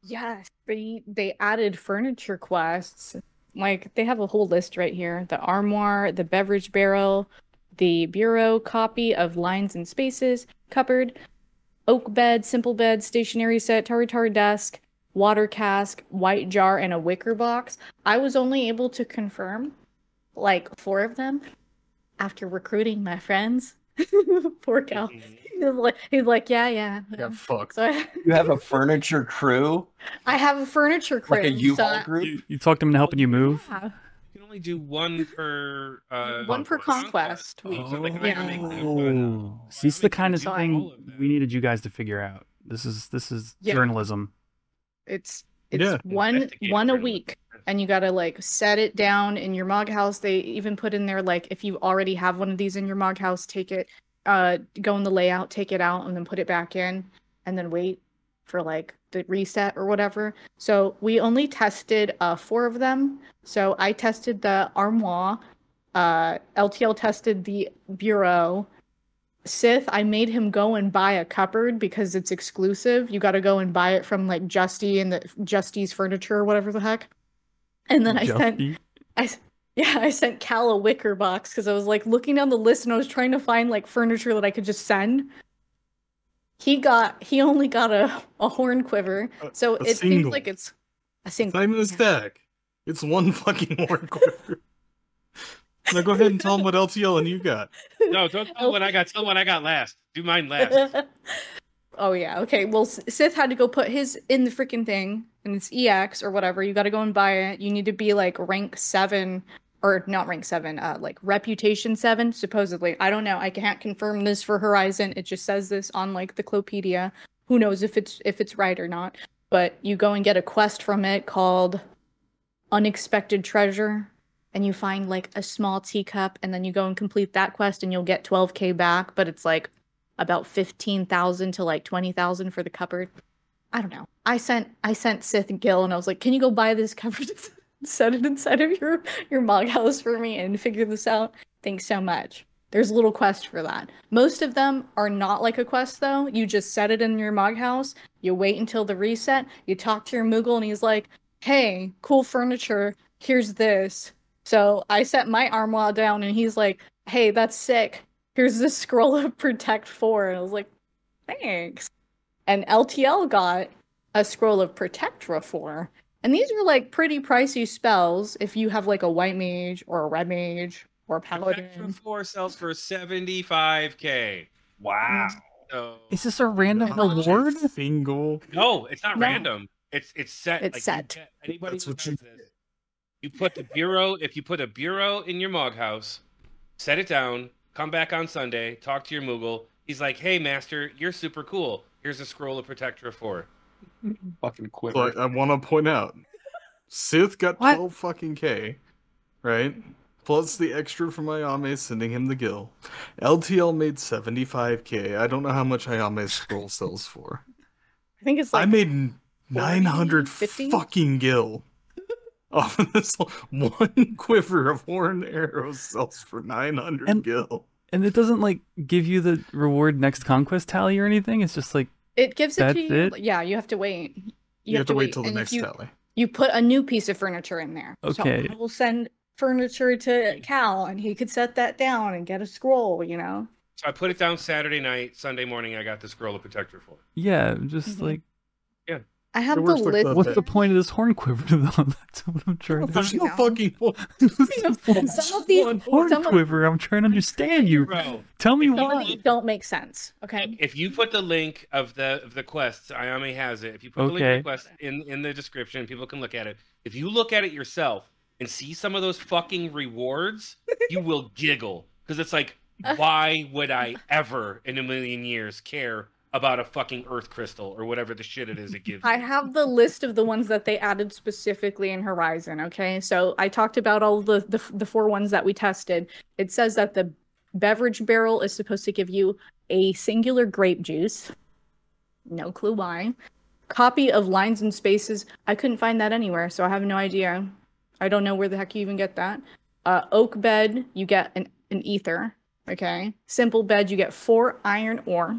Yes, they they added furniture quests. Like they have a whole list right here. The armoire, the beverage barrel, the bureau, copy of lines and spaces, cupboard, oak bed, simple bed, stationery set, tari desk, water cask, white jar, and a wicker box. I was only able to confirm like four of them after recruiting my friends. <laughs> Poor Cal. He's like, he's like, yeah, yeah. Yeah, fuck. So I, <laughs> You have a furniture crew, I have a furniture crew. like a U-Haul so group. You, you talked them into helping you move. Yeah. You can only do one per. Uh, One per conquest. Oh, so they can Yeah. make them, Oh, see, it's the kind of So I- thing we needed you guys to figure out. This is this is Yeah. journalism. It's it's Yeah. one one a journalism. week, and you gotta like set it down in your mog house. They even put in there like if you already have one of these in your mog house, take it, uh, go in the layout, take it out, and then put it back in, and then wait for like the reset or whatever. So we only tested uh four of them. So I tested the armoire, uh, LTL tested the bureau. Sith, I made him go and buy a cupboard because it's exclusive. You got to go and buy it from like Justy and the Justy's Furniture or whatever the heck. And then I sent, Justy. I s- yeah, I sent Cal a wicker box because I was like looking down the list and I was trying to find like furniture that I could just send. He got, he only got a a horn quiver, so a it seems like it's a It's single. not even a stack. It's one fucking <laughs> horn quiver. now go ahead and tell them what LTL and you got. No, don't tell what I got. Tell what I got last. Do mine last. <laughs> oh yeah, okay. Well, Sith had to go put his in the freaking thing, and it's EX or whatever. You got to go and buy it. You need to be like rank seven, or not rank seven, uh, like reputation seven, supposedly. I don't know. I can't confirm this for Horizon. It just says this on like the Clopedia. Who knows if it's if it's right or not? But you go and get a quest from it called Unexpected Treasure. And you find like a small teacup, and then you go and complete that quest, and you'll get 12k back. But it's like about 15,000 to like 20,000 for the cupboard. I don't know. I sent I sent Sith and Gil and I was like, "Can you go buy this cupboard <laughs> set it inside of your your mog house for me and figure this out?" Thanks so much. There's a little quest for that. Most of them are not like a quest though. You just set it in your mog house, you wait until the reset, you talk to your Moogle and he's like, "Hey, cool furniture. Here's this." So I set my armoire down and he's like, "Hey, that's sick here's this scroll of protect 4 and i was like thanks and ltl got a scroll of protectra 4 And these are like pretty pricey spells if you have like a white mage or a red mage or a Protection paladin. Four sells for seventy five k. Wow. So Is this a random How much reward? Single. no, it's not No. random. It's it's set. It's like, set. get- Anybody That's what you this, you put the bureau. If you put a bureau in your mog house, set it down. Come back on Sunday. Talk to your Moogle. He's like, "Hey, master, you're super cool. Here's a scroll of Protectra four. Fucking quiver. So I, I want to point out, Sith got What? 12 fucking K, right? Plus the extra from Ayame sending him the gill. LTL made 75K. I don't know how much Ayame's scroll <laughs> sells for. I think it's like I made 900 50? fucking gill. <laughs> Off of this one quiver of horn arrows sells for 900 And- gil. And it doesn't like give you the reward next conquest tally or anything. It's just like it gives it That's to you. it? Yeah, you have to wait. You, have, to wait wait. till the And next you, tally. You put a new piece of furniture in there. Okay. So I will send furniture to Cal and he could set that down and get a scroll, you know? So I put it down Saturday night. Sunday morning, I got the scroll of Protectra for. yeah, just Mhm. like I have the works like list. what's the point of this horn quiver though? <laughs> That's what I'm trying to. There's no now. fucking <laughs> point. Some of these, horn some of, quiver. I'm trying to understand you. Bro, Tell me some of why. these don't make sense. Okay. if you put the link of the of the quests, Ayame has it. If you put the link of the quest in in the description, people can look at it. If you look at it yourself and see some of those fucking rewards, <laughs> you will giggle because it's like, why would I ever in a million years care about a fucking earth crystal or whatever the shit it is it gives? I you? have the list of the ones that they added specifically in Horizon. Okay, so I talked about all the, the the four ones that we tested. It says that the beverage barrel is supposed to give you a singular grape juice. No clue why. Copy of lines and spaces. I couldn't find that anywhere, so I have no idea. I don't know where the heck you even get that. Uh, oak bed, you get an, an ether. Okay. Simple bed, you get four iron ore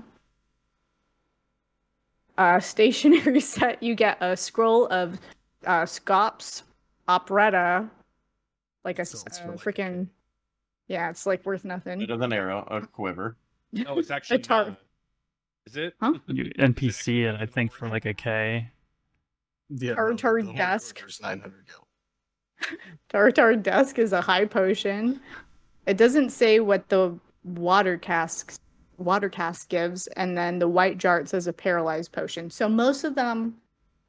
uh, stationary <laughs> set, you get a scroll of uh, Scops operetta, like a, Sounds uh, for like- freaking. Yeah, it's like worth nothing. Bit of an arrow, a quiver. No, it's <laughs> actually a tar- not. Is it? Huh? You NPC it, I think, for like a K. Yeah, Tar- no, <laughs> tar desk. quiver's 900 gil. Tarutaru Desk is a high potion. It doesn't say what the water cask water cask gives, and then the white jar it says a paralyzed potion. So most of them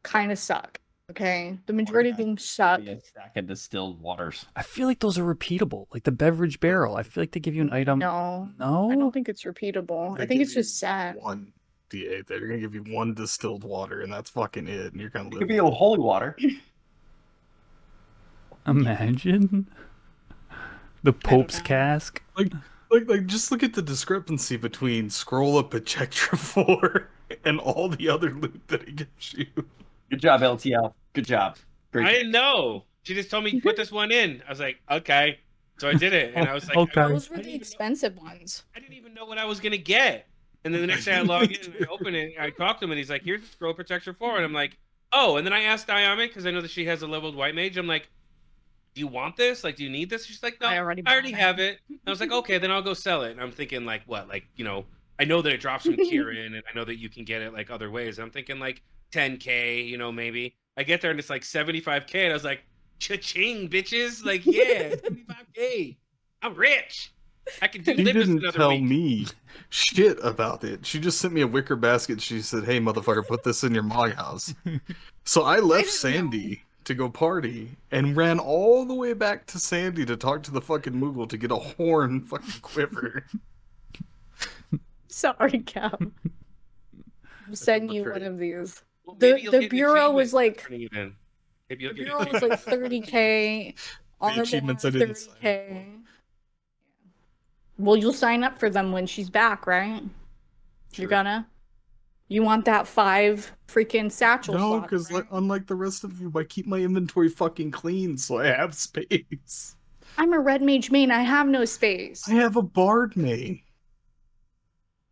kind of suck. Okay, the majority of them suck. Be a stack of distilled waters. I feel like those are repeatable, like the beverage barrel. I feel like they give you an item. No, No? I don't think it's repeatable. They I think it's just sad. One D8. They're gonna give you one distilled water, and that's fucking it. And you're gonna It live. could be a holy water. <laughs> Imagine the Pope's cask. like, like, like, just look at the discrepancy between Scroll of Protectra <laughs> 4 and all the other loot that it gives you. Good job, LTL. Good job. Great. I didn't know. She just told me put this one in. I was like, okay. So I did it, and I was like, Okay. Those were the even know- expensive ones. I didn't even know what I was gonna get. And then the next day I log in and I open it. and I talk to him and he's like, "Here's the scroll protectra four. And I'm like, "Oh." And then I asked Ayame because I know that she has a leveled white mage. I'm like, "Do you want this? Like, do you need this?" She's like, "No, I I already already, it." have it." And I was like, "Okay, then I'll go sell it." And I'm thinking like, what? Like, you know, I know that it drops from Kirin, <laughs> and I know that you can get it like other ways. I'm thinking like 10k, you know, maybe. I get there and it's like 75k, and I was like, "Cha-ching, bitches!" Like, yeah, <laughs> 75k. I'm rich. I can do She live this didn't tell week. me shit about it. She just sent me a wicker basket. She said, "Hey, motherfucker, put this in your mog house." <laughs> So I left didn't Sandy to go party and ran all the way back to Sandy to talk to the fucking Moogle to get a horn fucking quiver. <laughs> Sorry, Cap. I'm sending you one of these. Well, The- the bureau was like- for turning it in. Maybe you'll The get bureau was like 30k. Armor achievements I didn't sign up 30k. Well, you'll sign up for them when she's back, right? Sure. You're gonna. You want that five freaking satchel No, because right? unlike the rest of you, I keep my inventory fucking clean, so I have space. I'm a red mage main. I have no space. I have a bard main.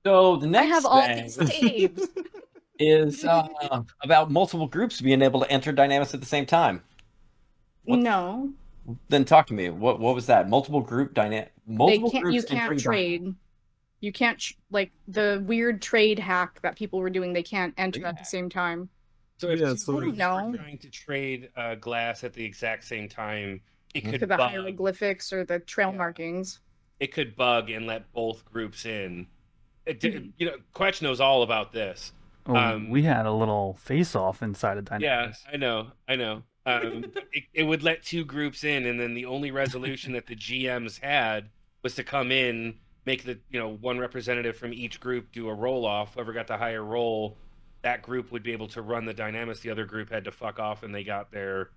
So the I next have all thing these saves. <laughs> is uh, about multiple groups being able to enter Dynamis at the same time. What- no, Then talk to me. What what was that? Multiple group dynamic. they Multiple can't. groups You can't dy- trade. You can't tr- like the weird trade hack that people were doing. They can't enter at the same time. So if Yeah, two so- groups No. were trying to trade uh, glass at the exact same time, it could to the bug. hieroglyphics or the trail Yeah. markings. It could bug and let both groups in. It, di- Mhm. You know, Kwech knows all about this. Oh, Um, we had a little face off inside of Yeah, I know, I know. Um, <laughs> it, it would let two groups in, and then the only resolution that the GMs had was to come in, make the you know one representative from each group do a roll off. Whoever got the higher roll, that group would be able to run the Dynamis. The other group had to fuck off, and they got their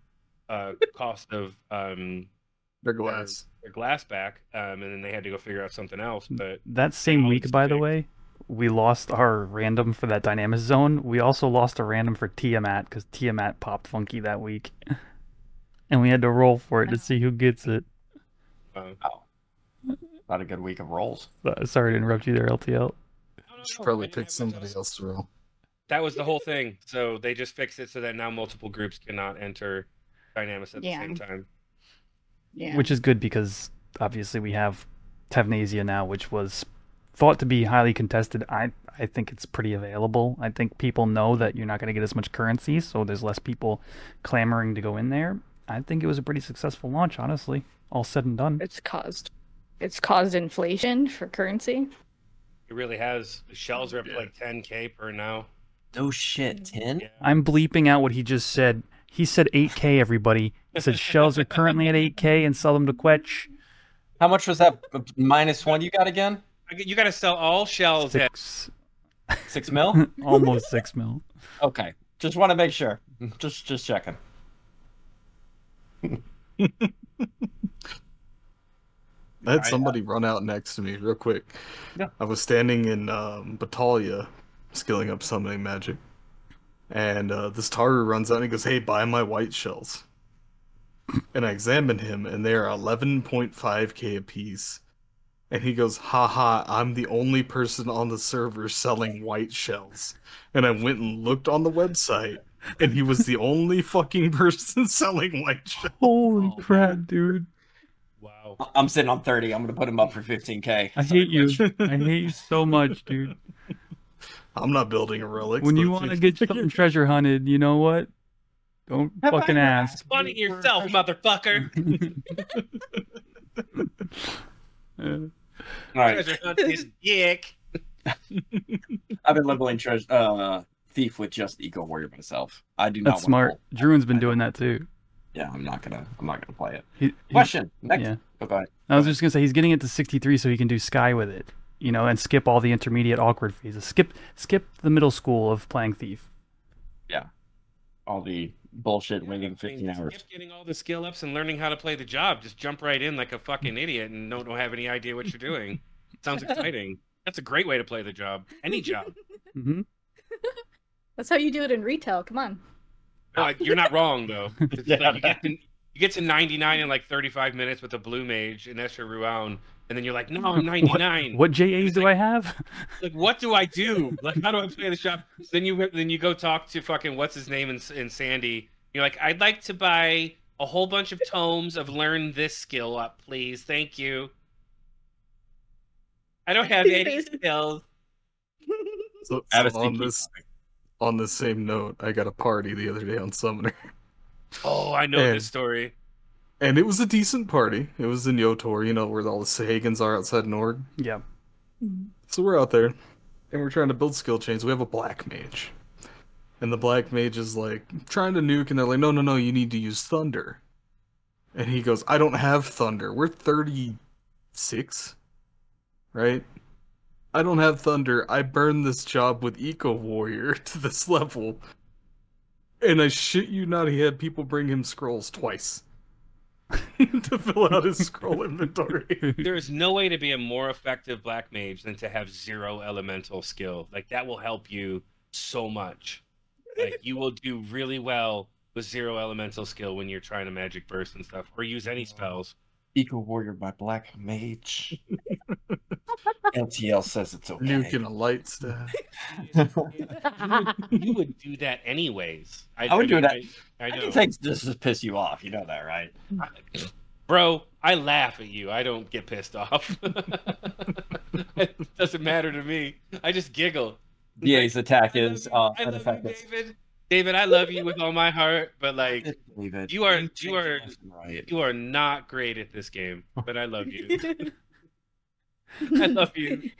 uh, <laughs> cost of um, Their glass. their glass back, um, and then they had to go figure out something else. But That same week, it's by the way, we lost our random for that Dynamis zone. We also lost a random for Tiamat because Tiamat popped funky that week. <laughs> and we had to roll for it to see who gets it. uh, Not a good week of rolls. Sorry to interrupt you there, LTL. Should probably pick somebody else to roll. That was the whole thing. So they just fixed it so that now multiple groups cannot enter Dynamis at Yeah. the same time. Yeah. Which is good because obviously we have Tavnazia now, which was thought to be highly contested. I I think it's pretty available. I think people know that you're not going to get as much currency, so there's less people clamoring to go in there. I think it was a pretty successful launch, honestly. All said and done. it's caused it's caused inflation for currency. It really has. The shells are up to like 10k per now. No shit, mm. ten. Yeah. I'm bleeping out what he just said. He said 8K, everybody. He said shells are currently at 8K and sell them to Kwech. How much was that minus one you got again? You got to sell all shells at Six, Six mil? <laughs> almost six mil. Okay. Just want to make sure. Just just checking. <laughs> I had I- somebody run out next to me real quick. Yeah. I was standing in um, Batallia, skilling up summoning magic, and uh, this Taru runs out and he goes, "Hey, buy my white shells." And I examined him, and they are 11.5k a piece. And he goes, "Ha ha! I'm the only person on the server selling white shells." And I went and looked on the website, and he was the only fucking <laughs> person selling white shells. Holy Oh, crap, man. dude. Wow. I'm sitting on 30. I'm going to put him up for 15k. I hate you. I hate you so much, dude. <laughs> I'm not building a relic. When you want to get <laughs> something treasure hunted, you know what? Don't Have I fucking ever ask. Funny yourself, motherfucker. <laughs> All right. Treasure hunt this dick. I've been leveling treasure uh thief with just eco warrior myself. I do not That's wanna smart. roll. Druin's been I doing that too. Yeah, I'm not gonna I'm not gonna play it. He, he- Question. Next. yeah. Go ahead. I was just gonna say he's getting it to 63 so he can do Sky with it, you know, and skip all the intermediate awkward phases. Skip skip the middle school of playing Thief. Yeah, all the bullshit waiting I mean, 15 hours. skip getting all the skill ups and learning how to play the job. Just jump right in like a fucking idiot and don't, don't have any idea what you're doing. <laughs> Sounds exciting. That's a great way to play the job. Any job. <laughs> hmm <laughs> That's how you do it in retail. Come on. No, you're not wrong though. <laughs> Yeah. like you, get to, you get to 99 in like 35 minutes with a blue mage and Escha Ru'Aun, and then you're like, no, I'm 99. What JAs do I have? <laughs> Like, what do I do? Like, how do I play the shop? Then you then you go talk to fucking what's his name in, in Sandy. You're like, I'd like to buy a whole bunch of tomes of learn this skill up, please. Thank you. I don't have any skills. <laughs> So, I have so on sneaky this on the same note, I got a party the other day on Summoner, Oh, I know And- this story. and it was a decent party. It was in Yhoator, you know, where all the Sahagins are outside Norg. yeah. So we're out there, and we're trying to build skill chains. We have a black mage, and the black mage is like trying to nuke, and they're like, "No, no, no, you need to use thunder." And he goes, "I don't have thunder. We're thirty six, right? I don't have thunder. I burned this job with Eco Warrior <laughs> to this level." And I shit you not, he had people bring him scrolls twice <laughs> to fill out his scroll <laughs> inventory. There is no way to be a more effective black mage than to have zero elemental skill. Like that will help you so much. Like you will do really well with zero elemental skill when you're trying to magic burst and stuff, or use any spells. Eco warrior by black mage. <laughs> LTL says it's okay. Nuke and a light staff. You would, do that anyways. I would do mean, that. I, I I know, can take this to piss you off. You know that, right? <clears throat> bro. I laugh at you. I don't get pissed off. <laughs> it doesn't matter to me. I just giggle. DA's attack is you. uh, I love you. David. David, I love you with all my heart, but like David, you are- you are- right. you are not great at this game. But I love you. <laughs> I love you.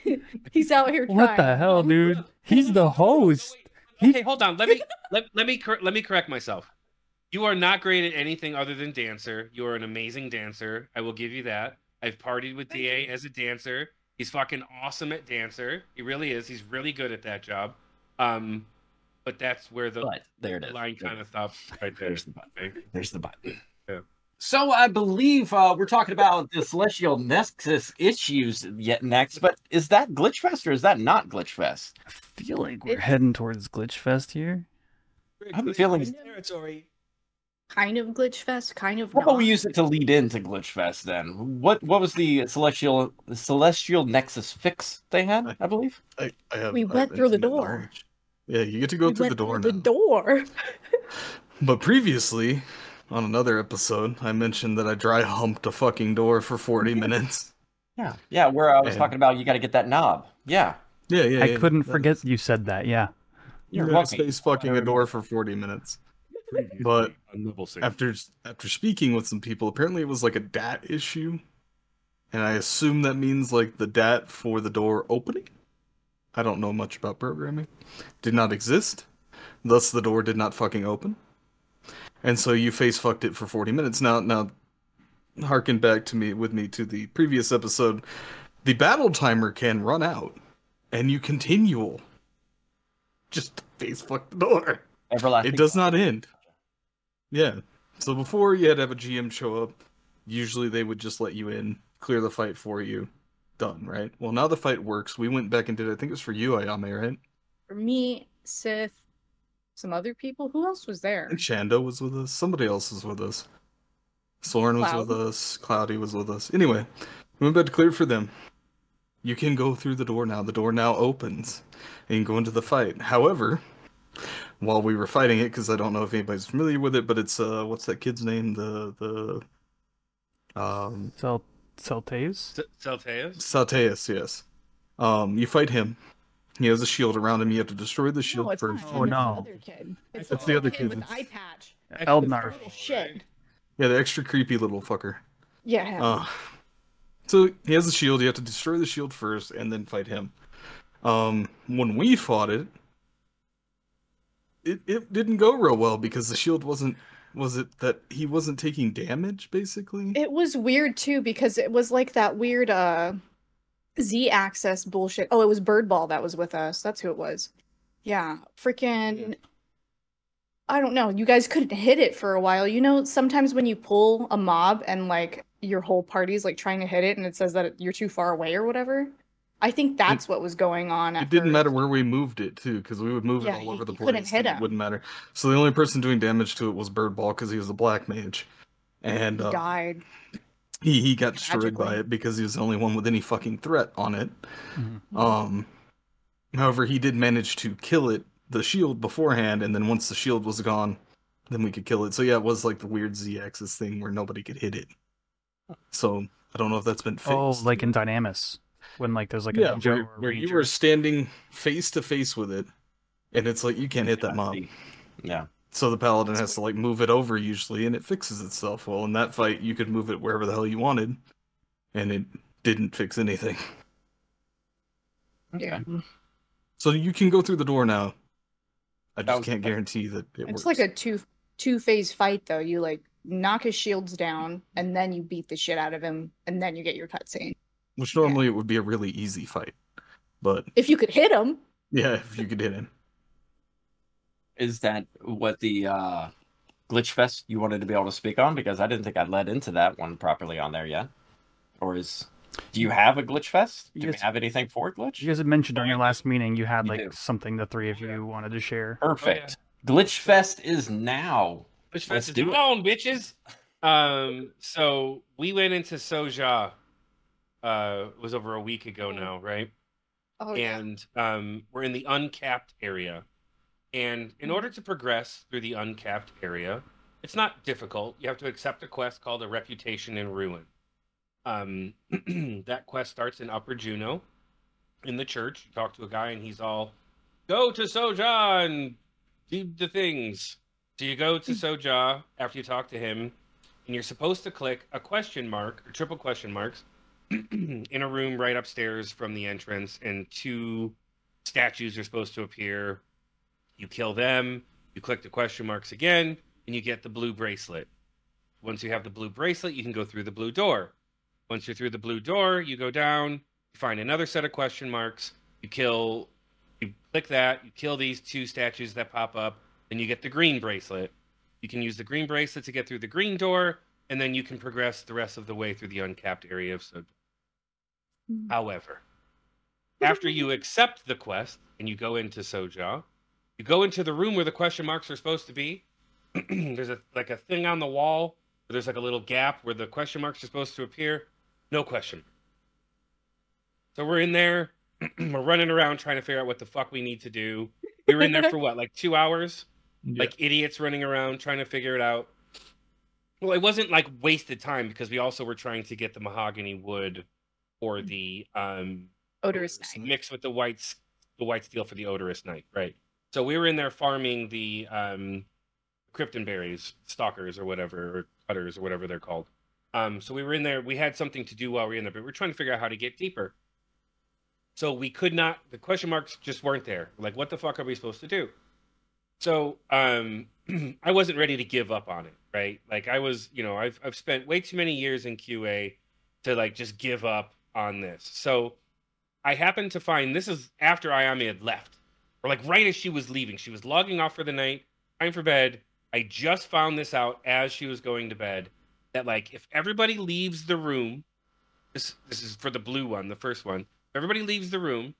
He's out here trying. What the hell, dude? He's the host. Okay, hold on. Let me let, let me cor- let me correct myself. You are not great at anything other than dancer. You are an amazing dancer. I will give you that. I've partied with Da as a dancer. He's fucking awesome at dancer. He really is. He's really good at that job. Um, but that's where the But there it is. line kind of stops right there. There's the button. There's the button. Yeah. So I believe uh, we're talking about the Celestial Nexus issues yet next, but is that Glitchfest or is that not Glitchfest? I feel like we're It's- heading towards Glitchfest here. I'm feeling- it's territory. Kind of glitch fest, kind of How about not. we use it to lead into Glitchfest then? What what was the Celestial the Celestial Nexus fix they had? I believe. I, I have, We I have went through the door. knowledge. Yeah, you get to go We through the door through now. The door. <laughs> But previously, on another episode, I mentioned that I dry humped a fucking door for 40 minutes. Yeah, yeah. Where I was And- talking about, you got to get that knob. Yeah, Yeah, yeah. I yeah, couldn't that forget you said that. Yeah. you're Yeah, welcome. space fucking a door for 40 minutes. But on level six. After after speaking with some people, apparently it was like a DAT issue. And I assume that means like the DAT for the door opening. I don't know much about programming. Did not exist. Thus the door did not fucking open. And so you face fucked it for 40 minutes. Now now harken back to me with me to the previous episode. The battle timer can run out and you continue just face fuck the door Everlasting. it does not end. Yeah. So before you had to have a GM show up, usually they would just let you in, clear the fight for you, done, right? Well, now the fight works. We went back and did. I think it was for you, Ayame, right? For me, Sith, some other people. Who else was there? And Shando was with us. Somebody else was with us. Soren was Cloud. with us. Cloudy was with us. Anyway, we went back to clear it for them. You can go through the door now. The door now opens, and you can go into the fight. However, while we were fighting it, because I don't know if anybody's familiar with it, but it's uh, what's that kid's name? The the um, Cel Celtays? S- Celteus? Salteus, yes. Um, you fight him. He has a shield around him. You have to destroy the shield no, it's first. not Oh, him, it's no. The other kid. It's That's the, the other other kid, kid. with the eye patch. Eldnar. Shit. Yeah, the extra creepy little fucker. Yeah. Uh, so he has a shield. You have to destroy the shield first, and then fight him. Um, when we fought it, it it didn't go real well because the shield wasn't. Was it that he wasn't taking damage, basically? It was weird too because it was like that weird uh Z axis bullshit. Oh, it was Birdball that was with us. That's who it was. Yeah. Freaking I don't know. You guys couldn't hit it for a while. You know, sometimes when you pull a mob and like your whole party's like trying to hit it and it says that you're too far away or whatever. I think that's what was going on at It didn't matter where we moved it to, because we would move Yeah, it all you- over the you place. couldn't hit and him. It wouldn't matter. So the only person doing damage to it was Birdball because he was a black mage, and He uh, died. he he got destroyed by it because he was the only one with any fucking threat on it. Mhm. Um, however, he did manage to kill it, the shield beforehand, and then once the shield was gone, then we could kill it. So yeah, it was like the weird Z-axis thing where nobody could hit it. So I don't know if that's been fixed. Oh, like in Dynamis. When like there's like a yeah, ninja where, where you were standing face to face with it, and it's like you can't hit that mob. Yeah. So the paladin has to like move it over usually, and it fixes itself. Well, in that fight, you could move it wherever the hell you wanted, and it didn't fix anything. Yeah. So you can go through the door now. I just can't guarantee that it It's works. like a two two phase fight though. You like knock his shields down and then you beat the shit out of him and then you get your cutscene. Which normally it would be a really easy fight, but If you could hit him, yeah, if you could hit him. Is that what the uh, Glitch Fest you wanted to be able to speak on? Because I didn't think I led into that one properly on there yet. Or is do you have a Glitch Fest? Do we Yes. have anything for Glitch? You guys had mentioned during your last meeting you had You like do. something the three of you wanted to share. Perfect. Glitch Fest is now. Which Let's fest is do it. on, bitches? Um, so we went into Soja. Uh, it was over a week ago now, right? oh and um, we're in the uncapped area. And in order to progress through the uncapped area, it's not difficult. You have to accept a quest called a Reputation in Ruin. Um, <clears throat> that quest starts in Upper Jeuno, in the church. You talk to a guy, and he's all, "Go to Soja and do the things. So you go to Soja after you talk to him, and you're supposed to click a question mark or triple question marks <clears throat> in a room right upstairs from the entrance, and two statues are supposed to appear. You kill them, you click the question marks again, and you get the blue bracelet. Once you have the blue bracelet, you can go through the blue door. Once you're through the blue door, you go down, you find another set of question marks, you kill, you click that, you kill these two statues that pop up, and you get the green bracelet. You can use the green bracelet to get through the green door, and then you can progress the rest of the way through the uncapped area of Soja. However, after you accept the quest and you go into Soja, you go into the room where the question marks are supposed to be. <clears throat> there's a like a thing on the wall where there's like a little gap where the question marks are supposed to appear. No question. So we're in there, <clears throat> we're running around trying to figure out what the fuck we need to do. We were in there for <laughs> what, like two hours? Yeah. Like idiots running around trying to figure it out. Well, it wasn't like wasted time because we also were trying to get the mahogany wood or the um Odorous knife. mixed with the white the white steel for the odorous knife, right? So we were in there farming the um cryptonberries, stalkers or whatever, or cutters or whatever they're called. Um, so we were in there. We had something to do while we were in there, but we are trying to figure out how to get deeper. So we could not. The question marks just weren't there. Like, what the fuck are we supposed to do? So um, <clears throat> I wasn't ready to give up on it, right? Like I was, you know, I've I've spent way too many years in QA to like just give up on this. So I happened to find this is after Ayame had left, or like right as she was leaving. She was logging off for the night, time for bed. I just found this out as she was going to bed that like if everybody leaves the room, this this is for the blue one, the first one. If everybody leaves the room,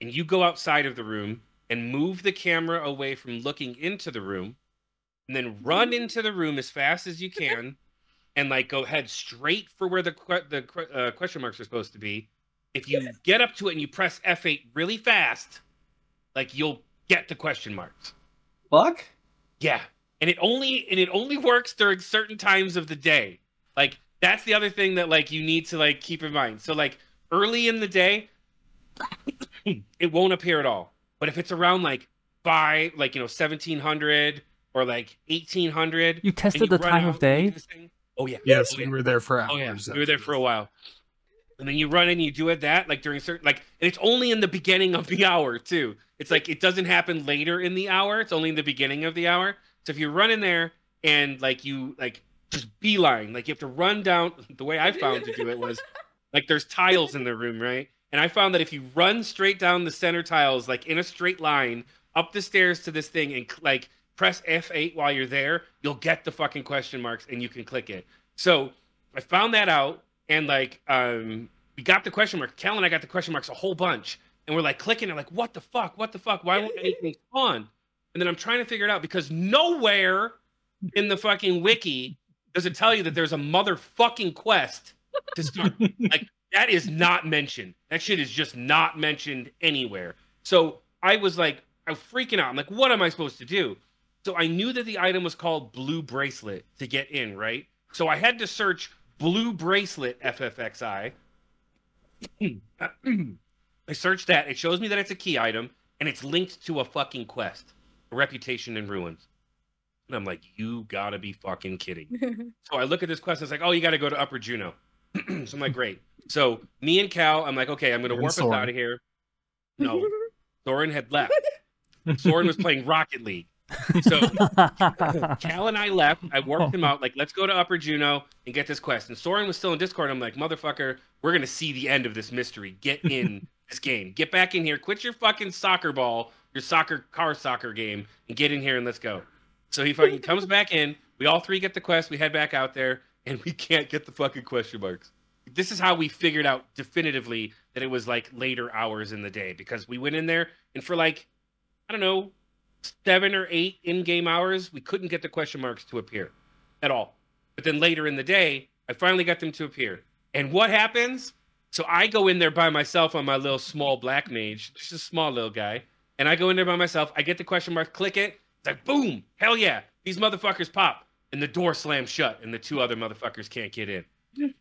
and you go outside of the room and move the camera away from looking into the room, and then run into the room as fast as you can, and like go head straight for where the que- the uh, question marks are supposed to be. If you get up to it and you press F8 really fast, like you'll get the question marks. Fuck. Yeah, and it only and it only works during certain times of the day. Like that's the other thing that like you need to like keep in mind. So like early in the day, <coughs> it won't appear at all. But if it's around like five, like you know, seventeen hundred or like eighteen hundred, You tested the time of day? Oh yeah. Yes, Oh, we yeah. were there for hours. Oh yeah, after we were there for a while. And then you run in, you do it that like during certain like, and it's only in the beginning of the <laughs> hour too. It's like it doesn't happen later in the hour. It's only in the beginning of the hour. So if you run in there and like you like just beeline, like you have to run down. <laughs> The way I found to do it was <laughs> like there's tiles in the room, right? And I found that if you run straight down the center tiles, like in a straight line up the stairs to this thing, and like press F8 while you're there, you'll get the fucking question marks and you can click it. So I found that out, and like um, we got the question mark. Cal and I got the question marks a whole bunch, and we're like clicking, and like, what the fuck? What the fuck? Why won't <laughs> anything spawn? And then I'm trying to figure it out because nowhere in the fucking wiki does it tell you that there's a motherfucking quest to start. <laughs> like that is not mentioned. That shit is just not mentioned anywhere. So I was like, I'm freaking out. I'm like, what am I supposed to do? So I knew that the item was called Blue Bracelet to get in, right? So I had to search Blue Bracelet FFXI. <clears throat> I searched that. It shows me that it's a key item and it's linked to a fucking quest, a reputation in ruins. And I'm like, you gotta be fucking kidding. <laughs> So I look at this quest. It's like, oh, you got to go to Upper Jeuno. <clears throat> so I'm like, great. So me and Cal, I'm like, okay, I'm gonna And warp us out of here. No, <laughs> Soren had left. Soren was playing Rocket League. So <laughs> Cal and I left. I warped him out. Like, let's go to Upper Jeuno and get this quest. And Soren was still in Discord. I'm like, motherfucker, we're gonna see the end of this mystery. Get <laughs> in this game. Get back in here. Quit your fucking soccer ball, your soccer car soccer game, and get in here and let's go. So he fucking comes <laughs> back in. We all three get the quest. We head back out there, and we can't get the fucking question marks. This is how we figured out definitively that it was like later hours in the day because we went in there and for like I don't know seven or eight in-game hours we couldn't get the question marks to appear at all. But then later in the day, I finally got them to appear. And what happens? So I go in there by myself on my little small black mage, just a small little guy, and I go in there by myself. I get the question mark, click it. It's like boom, hell yeah, these motherfuckers pop, and the door slams shut, and the two other motherfuckers can't get in. <laughs>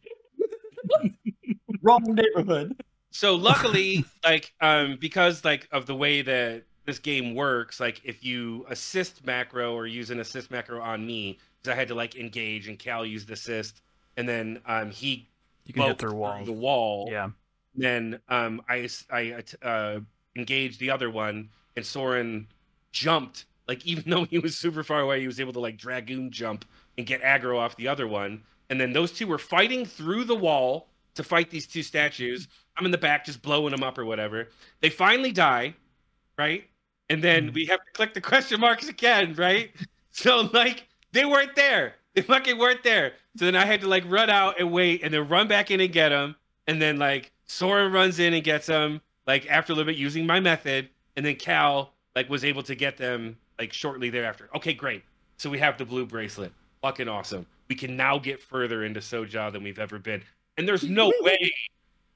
Wrong neighborhood. So luckily, like um, because like of the way that this game works, like if you assist macro or use an assist macro on me, because I had to like engage and Cal used assist, and then um he You can hit their wall. the wall. Yeah. Then um I I uh, engaged the other one, and Soren jumped. Like even <laughs> though he was super far away, he was able to like dragoon jump and get aggro off the other one. And then those two were fighting through the wall to fight these two statues. I'm in the back just blowing them up or whatever. They finally die, right? And then mm. we have to click the question marks again, right? <laughs> So like they weren't there. They fucking weren't there. So then I had to like run out and wait and then run back in and get them. And then like Sora runs in and gets them like after a little bit using my method. And then Cal like was able to get them like shortly thereafter. Okay, great. So we have the blue bracelet. Fucking awesome. We can now get further into Soja than we've ever been. And there's no <laughs> way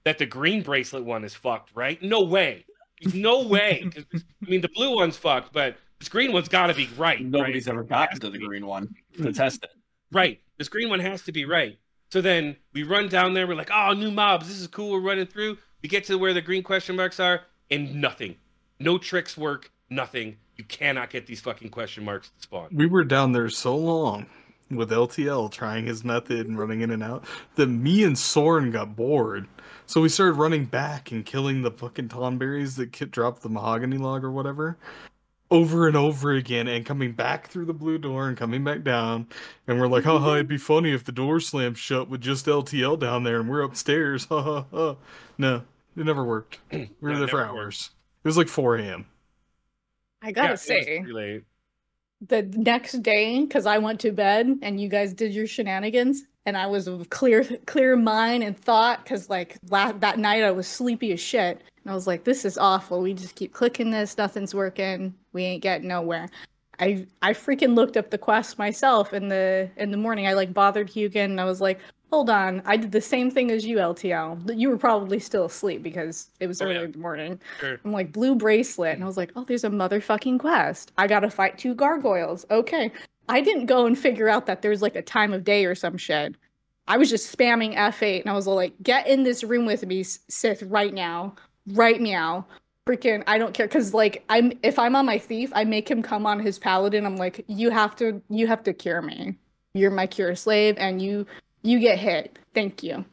that the green bracelet one is fucked, right? No way. There's no <laughs> way. I mean, the blue one's fucked, but this green one's got to be right. Nobody's right? ever gotten to the green one <laughs> to test it. Right. This green one has to be right. So then we run down there. We're like, oh, new mobs. This is cool. We're running through. We get to where the green question marks are, and nothing. No tricks work. Nothing. You cannot get these fucking question marks to spawn. We were down there so long with LTL trying his method and running in and out that me and Soren got bored. So we started running back and killing the fucking tonberries that Kit dropped the mahogany log or whatever over and over again and coming back through the blue door and coming back down. And we're like, haha, it'd be funny if the door slammed shut with just LTL down there and we're upstairs. <laughs> Ha ha ha. No, it never worked. We were No, there for never worked. hours. It was like 4 a.m. I gotta it was say, pretty late. The next day, because I went to bed and you guys did your shenanigans, and I was of clear, clear mind and thought, because like la- that night I was sleepy as shit, and I was like, "This is awful. We just keep clicking this, nothing's working. We ain't getting nowhere." I I freaking looked up the quest myself in the in the morning. I like bothered Hugin, and I was like, "Hold on, I did the same thing as you, LTL. You were probably still asleep because it was Oh, early yeah. in the morning." Sure. I'm like, blue bracelet. And I was like, oh, there's a motherfucking quest. I gotta fight two gargoyles. Okay. I didn't go and figure out that there's like a time of day or some shit. I was just spamming F8 and I was like, get in this room with me, Sith, right now. Right meow. Freaking, I don't care. Cause like I'm if I'm on my thief, I make him come on his paladin. I'm like, you have to you have to cure me. You're my cure slave and you you get hit. Thank you.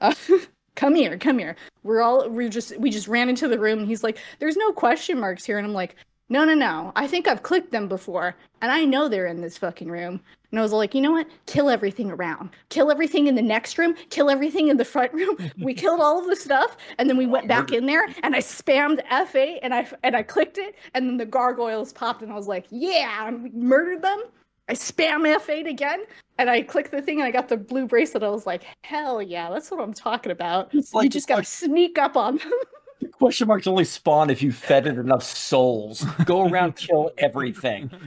Uh, <laughs> come here, come here. We're all we just we just ran into the room and he's like there's no question marks here. And i'm like no no no. I think i've clicked them before and i know they're in this fucking room. And i was like you know what? Kill everything around. Kill everything in the next room. Kill everything in the front room. <laughs> We killed all of the stuff and then we went back in there and i spammed f8 and i and i clicked it and then the gargoyles popped and i was like yeah I murdered them i spam f8 again and I click the thing and I got the blue bracelet. I was like, hell yeah, that's what I'm talking about. It's you like- just gotta sneak up on them. <laughs> The Question marks only spawn if you fed it enough souls. Go around, <laughs> kill everything. <laughs>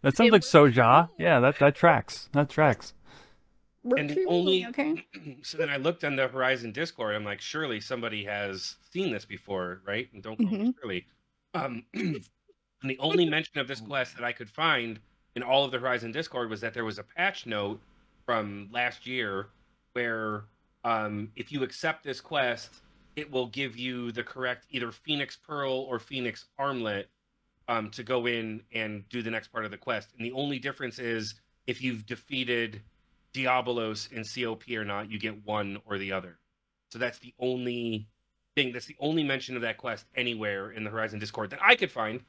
That sounds It like Soja. Yeah, that that tracks. That tracks. And the only- okay. <clears throat> so then I looked on the Horizon Discord. I'm like, surely somebody has seen this before, right? And don't call me Shirley. Um, <clears throat> and the only mention of this quest that I could find in all of the Horizon Discord was that there was a patch note from last year where um, if you accept this quest, it will give you the correct either Phoenix Pearl or Phoenix Armlet um, to go in and do the next part of the quest. And the only difference is if you've defeated Diabolos in COP or not, you get one or the other. So that's the only thing. That's the only mention of that quest anywhere in the Horizon Discord that I could find.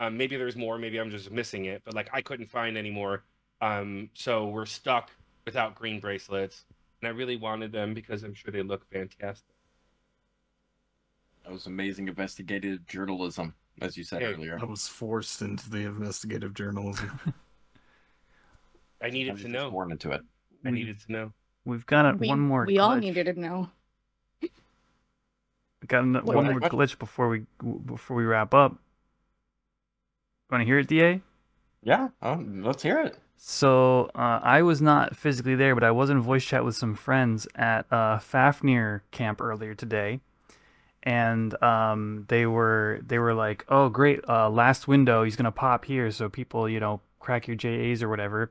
Um, maybe there's more. Maybe I'm just missing it. But like I couldn't find any more. Um, so we're stuck without green bracelets, and I really wanted them because I'm sure they look fantastic. That was amazing investigative journalism, as you said Hey, earlier. I was forced into the investigative journalism. I <laughs> I needed was to just know. born into it. I We- needed to know. We've got a, We, one more. we all needed to know. We got an- one more glitch before we before we wrap up. Want to hear it, DA? Yeah, oh, let's hear it. So uh, I was not physically there, but I was in voice chat with some friends at uh, Fafnir camp earlier today, and um, they were they were like, "Oh, great! Uh, last window, he's gonna pop here, so people, you know, crack your JAs or whatever."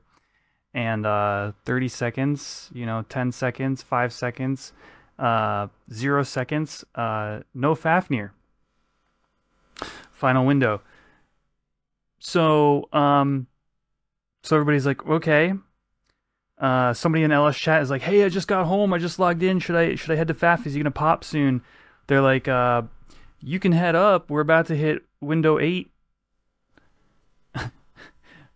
And uh, 30 seconds, you know, 10 seconds, five seconds, uh, zero seconds, uh, no Fafnir. final window. So, um, so everybody's like, okay. Uh, somebody in LS chat is like, hey, I just got home. I just logged in. Should I should I head to FAF? Is he gonna pop soon? They're like, uh, you can head up. We're about to hit window eight. <laughs>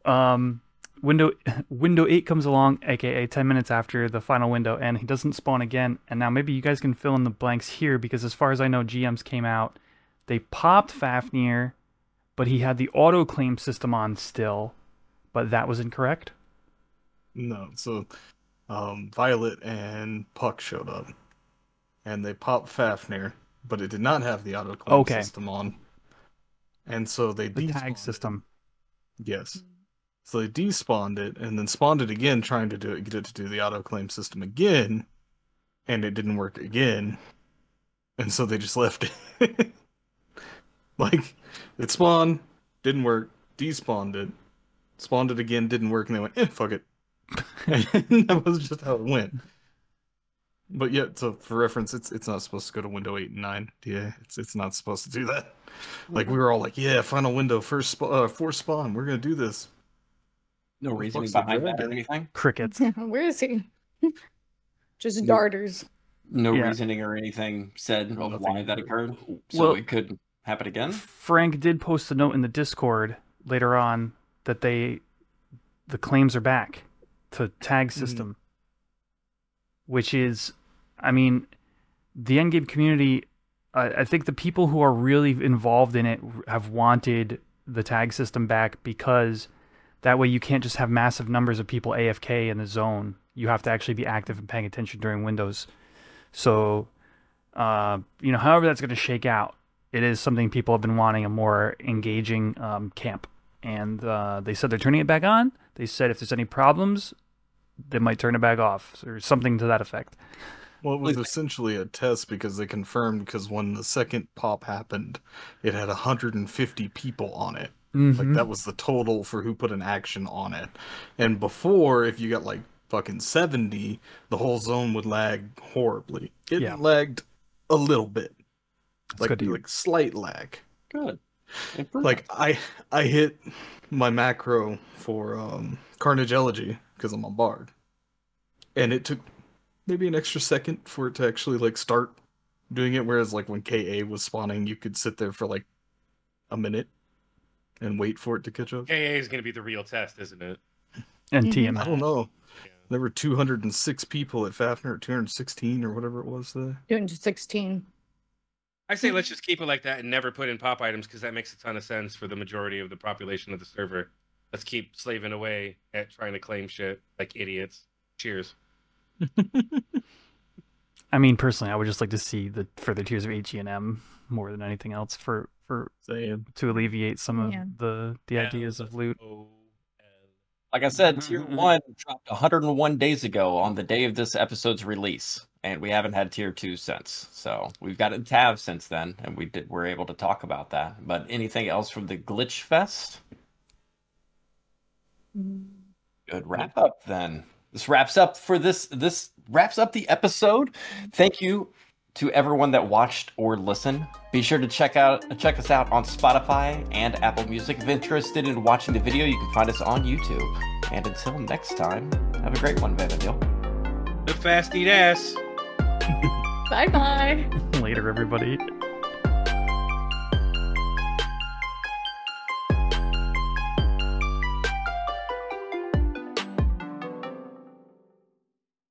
um, window <laughs> window eight comes along, aka ten minutes after the final window, and he doesn't spawn again. And now maybe you guys can fill in the blanks here because as far as I know, GMs came out, they popped Fafnir, but he had the auto claim system on still, but that was incorrect. No, so um, Violet and Puck showed up, and they popped Fafnir, but it did not have the auto claim Okay. system on, and so they The tag it. system. Yes. So they despawned it and then spawned it again, trying to do it, get it to do the auto claim system again, and it didn't work again, and so they just left it. <laughs> <laughs> like it spawned, didn't work, despawned it, spawned it again, didn't work, and they went, eh, fuck it. and <laughs> that was just how it went. But yet, so for reference, it's it's not supposed to go to window eight and nine. Yeah, it's it's not supposed to do that. Like we were all like, yeah, final window, first sp- uh, fourth spawn, we're gonna do this. No What reasoning behind that or anything. Crickets. <laughs> Where is he? Just No. darters. No Yeah. reasoning or anything said of why that occurred. So Well- it could happen again. Frank did post a note in the Discord later on that they the claims are back to tag system, which is, I mean, the endgame community. I I think the people who are really involved in it have wanted the tag system back because that way you can't just have massive numbers of people AFK in the zone. You have to actually be active and paying attention during windows. So, uh, you know, however that's going to shake out, it is something people have been wanting a more engaging um, camp. And uh, they said they're turning it back on. They said if there's any problems, they might turn it back off or something to that effect. Well, it was essentially a test because they confirmed because when the second pop happened, it had 150 people on it. Like Mhm. that was the total for who put an action on it. And before, if you got like fucking 70, the whole zone would lag horribly. It Yeah. lagged a little bit. That's like good to hear. like slight lag. Good. Improvement. Like I I hit my macro for um Carnage Elegy because I'm on Bard. And it took maybe an extra second for it to actually like start doing it whereas like when KA was spawning you could sit there for like a minute and wait for it to catch up. KA is going to be the real test, isn't it? and Mhm. TM. I don't know. Yeah. There were 206 people at Fafnir, 216 or whatever it was there. Doing to 16. I say let's just keep it like that and never put in pop items because that makes a ton of sense for the majority of the population of the server. Let's keep slaving away at trying to claim shit like idiots. Cheers. <laughs> I mean, personally, I would just like to see the further tiers of HENM more than anything else for for Saying to alleviate some of Yeah. the the ideas of loot. O-L. Like I said, Tier Mhm. 1 dropped 101 days ago on the day of this episode's release, and we haven't had Tier 2 since. So we've got a tab since then, and we did we're able to talk about that. But anything else from the Glitch Fest? Good wrap up then. This wraps up for this this wraps up the episode. Thank you to everyone that watched or listened. Be sure to check out check us out on Spotify and Apple Music. If interested in watching the video, you can find us on YouTube. And until next time, have a great one, Vana'diel. The fast eat ass. Bye bye. <laughs> Later, everybody.